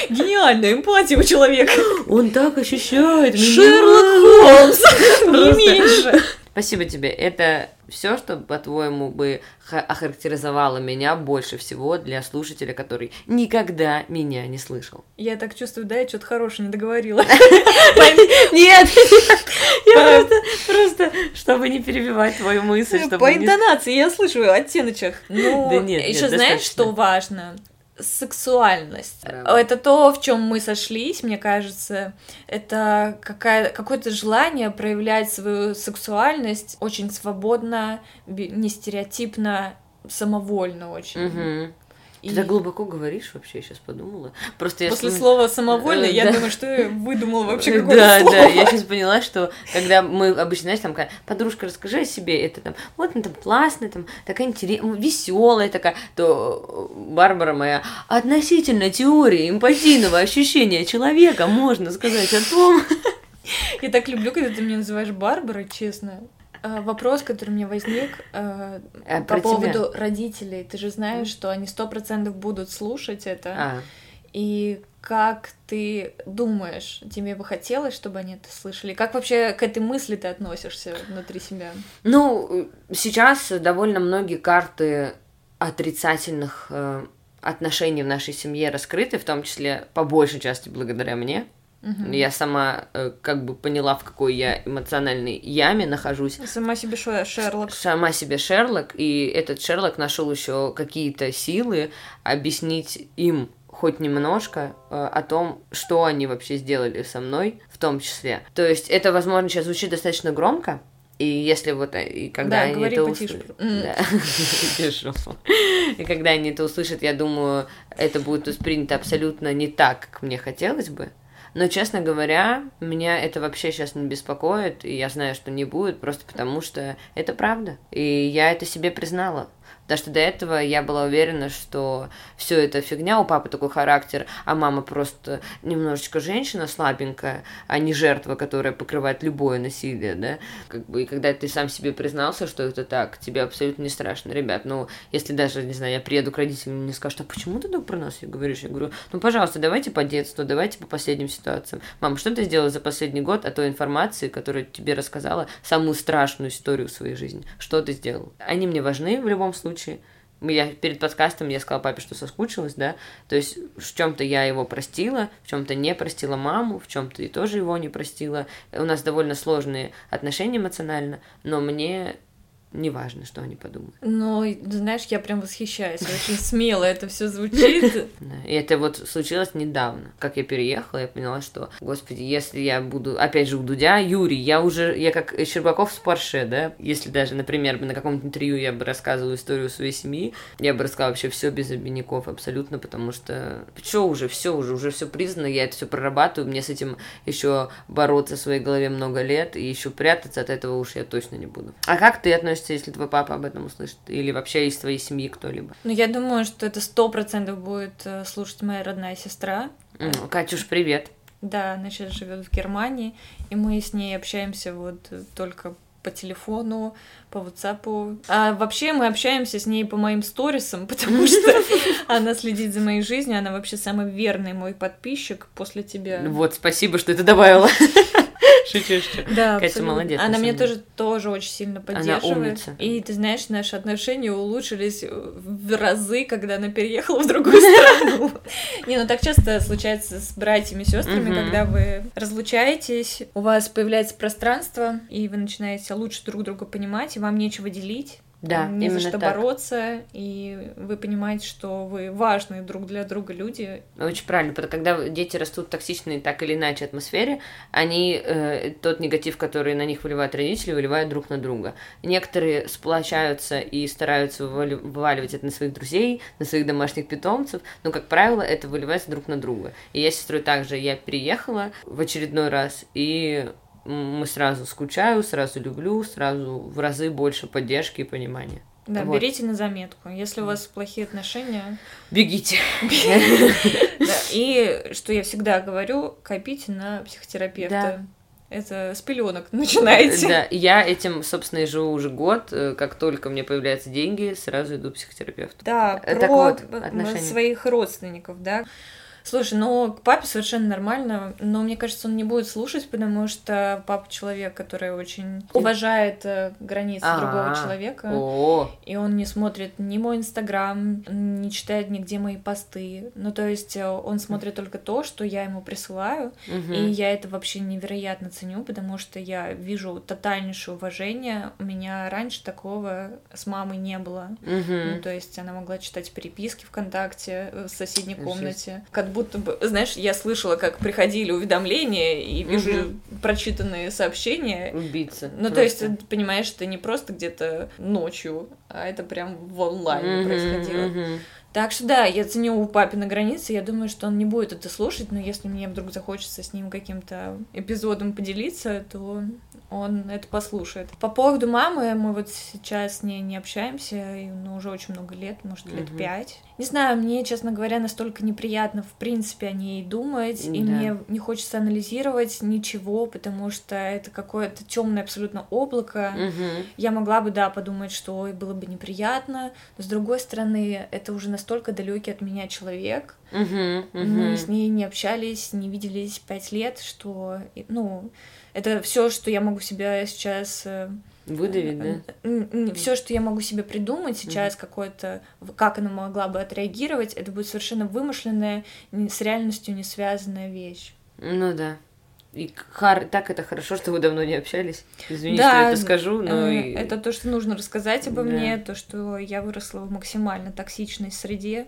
Гениальная эмпатия у человека. Он так ощущает. Шерлок Холмс, не меньше. Спасибо тебе. Это все, что, по-твоему, бы охарактеризовало меня больше всего для слушателя, который никогда меня не слышал. Я так чувствую, да, я что-то хорошее не договорила. Нет, я просто, чтобы не перебивать твою мысль. По интонации я слышу оттеночек. Ну, еще знаешь, что важно? Сексуальность. Да. Это то, в чем мы сошлись, мне кажется. Это какая, какое-то желание проявлять свою сексуальность очень свободно, не стереотипно, самовольно очень. Угу. Ты и... так глубоко говоришь вообще, я сейчас подумала. Просто После я... слова самовольно, э, я да. думаю, что я выдумала вообще какое-то да, слово. Да, я сейчас поняла, что когда мы обычно, знаешь, там, подружка, расскажи о себе, это там, вот она там классная, там, такая интересная, веселая такая, то Барбара моя, относительно теории эмпатийного ощущения человека можно сказать о том... Я так люблю, когда ты меня называешь Барбарой, честно. А, вопрос, который у меня возник э, а, по поводу тебя. родителей. Ты же знаешь, что они сто процентов будут слушать это. А. И как ты думаешь, тебе бы хотелось, чтобы они это слышали? Как вообще к этой мысли ты относишься внутри себя? Ну, сейчас довольно многие карты отрицательных э, отношений в нашей семье раскрыты, в том числе по большей части благодаря мне. Угу. Я сама э, как бы поняла, в какой я эмоциональной яме нахожусь. Сама себе Шерлок. Сама себе Шерлок, и этот Шерлок нашел еще какие-то силы объяснить им хоть немножко э, о том, что они вообще сделали со мной, в том числе. То есть это, возможно, сейчас звучит достаточно громко, и если вот э, и когда да, они это услышат, да, и когда они это услышат, я думаю, это будет воспринято абсолютно не так, как мне хотелось бы. Но, честно говоря, меня это вообще сейчас не беспокоит, и я знаю, что не будет, просто потому что это правда. И я это себе признала. Потому что до этого я была уверена, что все это фигня, у папы такой характер, а мама просто немножечко женщина слабенькая, а не жертва, которая покрывает любое насилие, да. Как бы, и когда ты сам себе признался, что это так, тебе абсолютно не страшно. Ребят, ну, если даже, не знаю, я приеду к родителям и мне скажут, а почему ты так про нас я говоришь? Я говорю, ну, пожалуйста, давайте по детству, давайте по последним ситуациям. Мама, что ты сделала за последний год о той информации, которую тебе рассказала, самую страшную историю в своей жизни? Что ты сделал? Они мне важны в любом случае, случае. Я перед подкастом я сказала папе, что соскучилась, да. То есть в чем-то я его простила, в чем-то не простила маму, в чем-то и тоже его не простила. У нас довольно сложные отношения эмоционально, но мне неважно, что они подумают. Но, знаешь, я прям восхищаюсь, очень смело это все звучит. И это вот случилось недавно. Как я переехала, я поняла, что, господи, если я буду, опять же, у Дудя, Юрий, я уже, я как Щербаков с Порше, да, если даже, например, на каком-то интервью я бы рассказывала историю своей семьи, я бы рассказала вообще все без обиняков абсолютно, потому что все уже, все уже, уже все признано, я это все прорабатываю, мне с этим еще бороться в своей голове много лет, и еще прятаться от этого уж я точно не буду. А как ты относишься, если твой папа об этом услышит? Или вообще из твоей семьи кто-либо? Ну, я думаю, что это сто процентов будет э, слушать моя родная сестра. Катюш, привет. Да, она сейчас живет в Германии, и мы с ней общаемся вот только по телефону, по WhatsApp. А вообще мы общаемся с ней по моим сторисам, потому что она следит за моей жизнью, она вообще самый верный мой подписчик после тебя. Вот, спасибо, что это добавила. Шучу. Да, Катя молодец. на Она меня тоже, тоже очень сильно поддерживает. И ты знаешь, наши отношения улучшились в разы, когда она переехала в другую страну. Не, ну так часто случается с братьями и сестрами, когда вы разлучаетесь, у вас появляется пространство, и вы начинаете лучше друг друга понимать, и вам нечего делить. Да, не за что так. бороться, и вы понимаете, что вы важные друг для друга люди. Очень правильно, потому когда дети растут в токсичной так или иначе атмосфере, они э, тот негатив, который на них выливают родители, выливают друг на друга. Некоторые сплочаются и стараются вывали- вываливать это на своих друзей, на своих домашних питомцев, но, как правило, это выливается друг на друга. И я с сестрой также, я переехала в очередной раз, и мы сразу скучаю, сразу люблю, сразу в разы больше поддержки и понимания. Да, Вот. берите на заметку. Если у вас плохие отношения, Бегите. И что я всегда говорю, копите на психотерапевта. Это с пеленок начинаете. Да, я этим, собственно, и живу уже год. Как только мне появляются деньги, сразу иду к психотерапевту. Да, про вот, отношения. своих родственников, да. Слушай, ну к папе совершенно нормально, но мне кажется, он не будет слушать, потому что папа человек, который очень уважает э, границы другого А, человека. О, И он не смотрит ни мой инстаграм, не читает нигде мои посты. Ну, то есть э, он смотрит только то, что я ему присылаю. мгм. И я это вообще невероятно ценю, потому что я вижу тотальнейшее уважение. У меня раньше такого с мамой не было. Мгм. Ну, то есть она могла читать переписки ВКонтакте э, в соседней Жесть. комнате. Как будто бы, знаешь, я слышала, как приходили уведомления и вижу прочитанные сообщения. Убийца. Ну, то просто. есть, ты понимаешь, это не просто где-то ночью, а это прям в онлайне Мгм, происходило. мгм. Так что да, я ценю у папины границы, я думаю, что он не будет это слушать, но если мне вдруг захочется с ним каким-то эпизодом поделиться, то он это послушает. По поводу мамы, мы вот сейчас с ней не общаемся, и, ну, уже очень много лет, может, лет Мгм. пять. Не знаю, мне, честно говоря, настолько неприятно, в принципе, о ней думать, и Да. мне не хочется анализировать ничего, потому что это какое-то темное абсолютно облако, Мгм. я могла бы, да, подумать, что было бы неприятно, но с другой стороны, это уже настолько далекий от меня человек. Мгм, Мы мгм. с ней не общались, не виделись пять лет, что, и- ну, это все, что я могу себя сейчас э, Выдавить, да? все, что я могу себе придумать сейчас, какое-то, в- как она могла бы отреагировать, это будет совершенно вымышленная, с реальностью не связанная вещь. Ну да. И хар... так это хорошо, что вы давно не общались. Извини, Да, что я это скажу, но... Э, Это то, что нужно рассказать обо Да. мне, то, что я выросла в максимально токсичной среде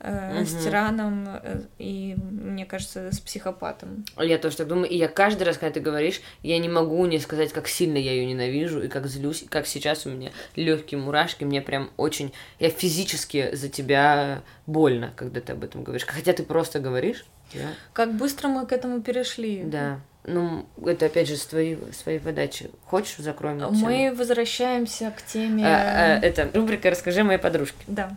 э, Мгм. с тираном э, и, мне кажется, с психопатом. Я тоже так думаю. И я каждый раз, когда ты говоришь, я не могу не сказать, как сильно я ее ненавижу, и как злюсь, и как сейчас у меня легкие мурашки. Мне прям очень... Я физически за тебя больно, когда ты об этом говоришь. Хотя ты просто говоришь. Да. Как быстро мы к этому перешли. Да. Ну, это опять же с твоей, своей подачи. Хочешь, закроем эту тему? Мы возвращаемся к теме... А, а, это рубрика «Расскажи моей подружке». Да.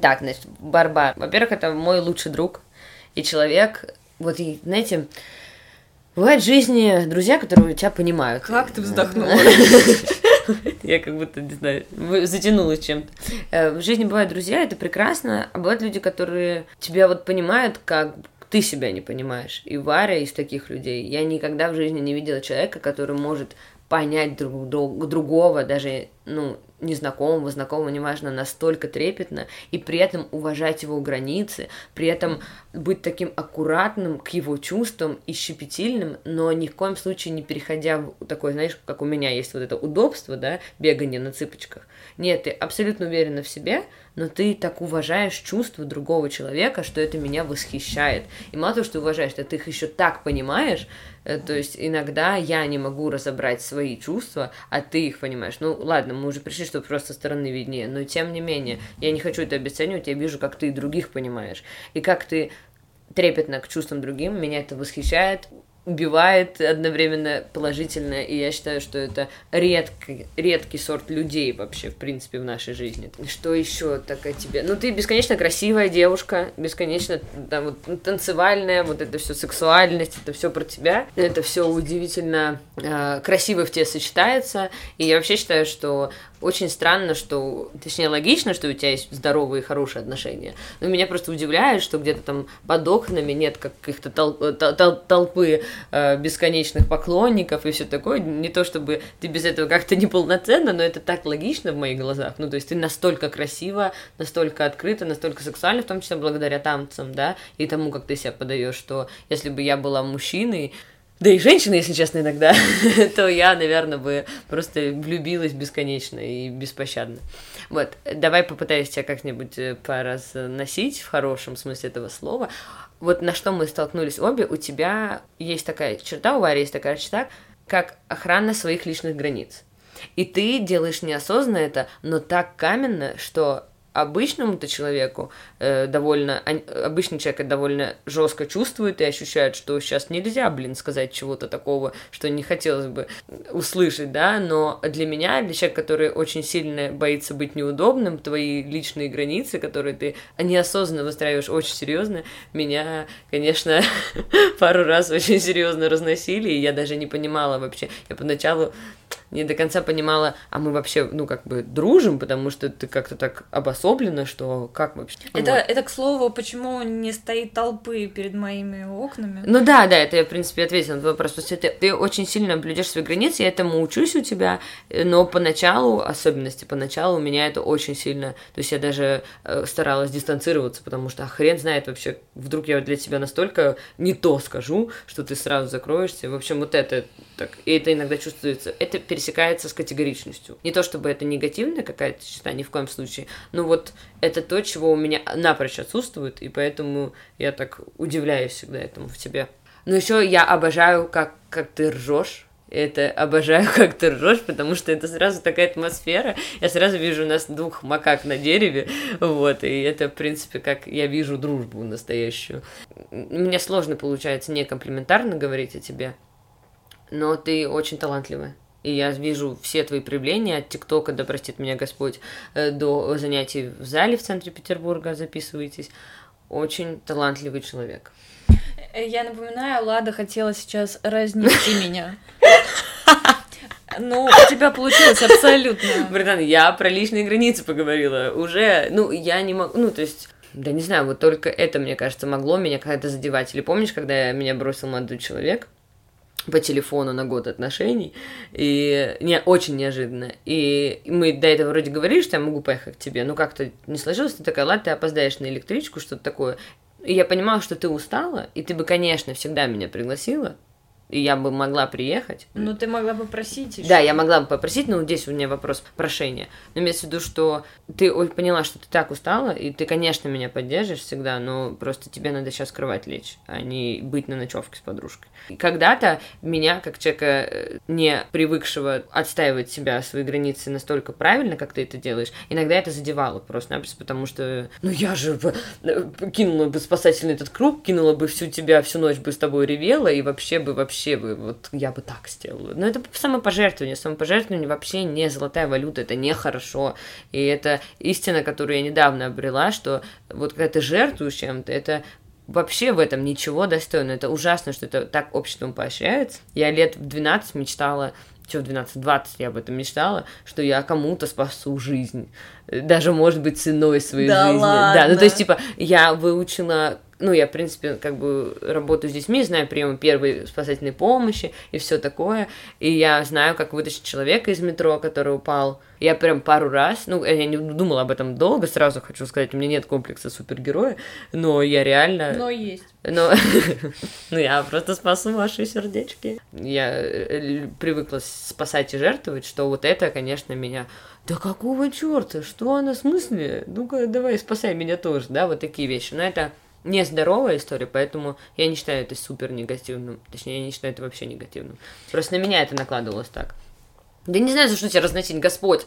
Так, значит, Барбар. Во-первых, это мой лучший друг и человек. Вот, и, знаете, бывают в жизни друзья, которые тебя понимают. Как ты вздохнула? Я как будто, не знаю, затянулась чем-то. Э, В жизни бывают друзья, это прекрасно, а бывают люди, которые тебя вот понимают, как ты себя не понимаешь. И Варя из таких людей. Я никогда в жизни не видела человека, который может понять друг, друг- другого, даже, ну, незнакомого, знакомого, неважно, настолько трепетно, и при этом уважать его границы, при этом быть таким аккуратным к его чувствам и щепетильным, но ни в коем случае не переходя в такое, знаешь, как у меня есть вот это удобство, да, бегание на цыпочках. Нет, ты абсолютно уверена в себе, но ты так уважаешь чувства другого человека, что это меня восхищает. И мало того, что ты уважаешь, ты их еще так понимаешь, то есть иногда я не могу разобрать свои чувства, а ты их понимаешь. Ну ладно, мы уже пришли, чтобы просто стороны виднее, но тем не менее, я не хочу это обесценивать, я вижу, как ты других понимаешь. И как ты трепетно к чувствам другим, меня это восхищает, убивает одновременно положительно, и я считаю, что это редкий, редкий сорт людей вообще, в принципе, в нашей жизни. Что еще так тебе? Ну, ты бесконечно красивая девушка, бесконечно там, вот, ну, танцевальная, вот это все сексуальность, это все про тебя, это все удивительно э, красиво в тебе сочетается, и я вообще считаю, что очень странно, что, точнее, логично, что у тебя есть здоровые и хорошие отношения, но меня просто удивляет, что где-то там под окнами нет каких-то тол- тол- толпы э, бесконечных поклонников и все такое. Не то чтобы ты без этого как-то неполноценно, но это так логично в моих глазах. Ну, то есть ты настолько красиво, настолько открыта, настолько сексуальна, в том числе благодаря танцам, да, и тому, как ты себя подаешь, что если бы я была мужчиной, да и женщина, если честно, иногда, то я, наверное, бы просто влюбилась бесконечно и беспощадно. Вот, давай попытаюсь тебя как-нибудь э, поразносить в хорошем смысле этого слова. Вот на что мы столкнулись обе, у тебя есть такая черта, у Вари есть такая черта, как охрана своих личных границ. И ты делаешь неосознанно это, но так каменно, что обычному-то человеку э, довольно, обычный человек довольно жестко чувствует и ощущает, что сейчас нельзя, блин, сказать чего-то такого, что не хотелось бы услышать, да, но для меня, для человека, который очень сильно боится быть неудобным, твои личные границы, которые ты неосознанно выстраиваешь очень серьезно, меня, конечно, пару раз очень серьезно разносили, и я даже не понимала вообще, я поначалу не до конца понимала, а мы вообще, ну, как бы дружим, потому что ты как-то так обособлена, что как вообще... Это, вот. это, к слову, почему не стоит толпы перед моими окнами? Ну да, да, это я, в принципе, ответила на твой вопрос. То есть ты, ты очень сильно блюдешь свои границы, я этому учусь у тебя, но поначалу, особенности поначалу, у меня это очень сильно... То есть я даже э, старалась дистанцироваться, потому что а хрен знает вообще, вдруг я для тебя настолько не то скажу, что ты сразу закроешься. В общем, вот это так. И это иногда чувствуется. Это пересекается с категоричностью. Не то чтобы это негативная какая-то черта, ни в коем случае, но вот это то, чего у меня напрочь отсутствует, и поэтому я так удивляюсь всегда этому в тебе. Но еще я обожаю, как, как ты ржешь. Это обожаю, как ты ржешь, потому что это сразу такая атмосфера. Я сразу вижу у нас двух макак на дереве, вот, и это, в принципе, как я вижу дружбу настоящую. Мне сложно получается не комплиментарно говорить о тебе, но ты очень талантливая. И я вижу все твои проявления от ТикТока, да простит меня Господь, э, до занятий в зале в центре Петербурга, записывайтесь. Очень талантливый человек. Э, я напоминаю, Лада хотела сейчас разнести меня. Ну, у тебя получилось абсолютно. Братан, я про личные границы поговорила. Уже, ну, я не могу, ну, то есть, да не знаю, вот только это, мне кажется, могло меня как-то задевать. Или помнишь, когда меня бросил молодой человек? По телефону на год отношений, и не, очень неожиданно. И мы до этого вроде говорили, что я могу поехать к тебе, но как-то не сложилось, ты такая, ладно, ты опоздаешь на электричку, что-то такое. И я понимала, что ты устала, и ты бы, конечно, всегда меня пригласила, и я бы могла приехать. Ну, ты могла бы просить еще. Да, я могла бы попросить, но здесь у меня вопрос прошения. Но имеется в виду, что ты поняла, что ты так устала, и ты, конечно, меня поддержишь всегда, но просто тебе надо сейчас кровать лечь, а не быть на ночевке с подружкой. Когда-то меня, как человека, э, не привыкшего отстаивать себя, свои границы настолько правильно, как ты это делаешь, иногда это задевало просто-напросто, потому что, ну, я же бы э, кинула бы спасательный этот круг, кинула бы всю тебя, всю ночь бы с тобой ревела, и вообще бы, вообще бы, вот я бы так сделала. Но это самопожертвование, самопожертвование вообще не золотая валюта, это нехорошо, и это истина, которую я недавно обрела, что вот когда ты жертвуешь чем-то, это вообще в этом ничего достойно. Это ужасно, что это так обществом поощряется. Я лет в 12 мечтала, что в 12-20 я об этом мечтала, что я кому-то спасу жизнь. Даже, может быть, ценой своей да жизни. Ладно. Да, ну то есть, типа, я выучила ну, я, в принципе, как бы работаю с детьми, знаю приемы первой спасательной помощи и все такое, и я знаю, как вытащить человека из метро, который упал. Я прям пару раз, ну, я не думала об этом долго, сразу хочу сказать, у меня нет комплекса супергероя, но я реально... Но есть. Но... ну, я просто спасу ваши сердечки. Я э, привыкла спасать и жертвовать, что вот это, конечно, меня... Да какого черта? Что она в смысле? Ну-ка, давай, спасай меня тоже, да, вот такие вещи. Но это нездоровая история, поэтому я не считаю это супер негативным. Точнее, я не считаю это вообще негативным. Просто на меня это накладывалось так. Да не знаю, за что тебя разносить Господь.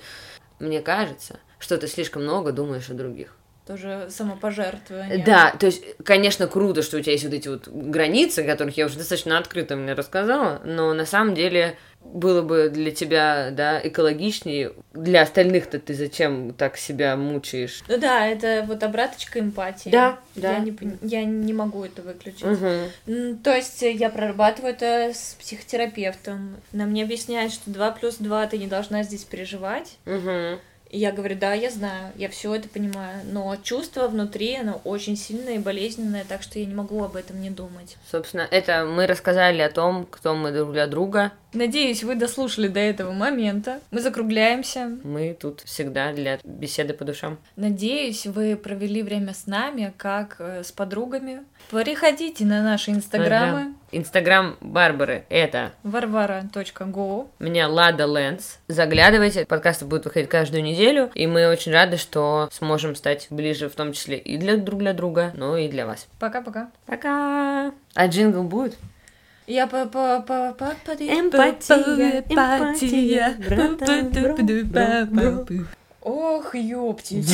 Мне кажется, что ты слишком много думаешь о других. Тоже самопожертвование. Да, то есть, конечно, круто, что у тебя есть вот эти вот границы, о которых я уже достаточно открыто мне рассказала, но на самом деле было бы для тебя, да, экологичнее. Для остальных-то ты зачем так себя мучаешь? Ну да, это вот обраточка эмпатии. Да, да. Я не, я не могу это выключить. Угу. То есть я прорабатываю это с психотерапевтом. Нам мне объясняет, что 2 плюс 2 ты не должна здесь переживать. Угу. И я говорю, да, я знаю, я все это понимаю, но чувство внутри, оно очень сильное и болезненное, так что я не могу об этом не думать. Собственно, это мы рассказали о том, кто мы друг для друга. Надеюсь, вы дослушали до этого момента. Мы закругляемся. Мы тут всегда для беседы по душам. Надеюсь, вы провели время с нами, как э, с подругами. Переходите на наши инстаграмы. Инстаграм Барбары это varvara.go. Меня Лада Лэнс. Заглядывайте, подкасты будут выходить каждую неделю, и мы очень рады, что сможем стать ближе, в том числе и для друг для друга, но и для вас. Пока-пока. Пока. А джингл будет? Я по по по по Эмпатия, эмпатия, Ох, ёптить.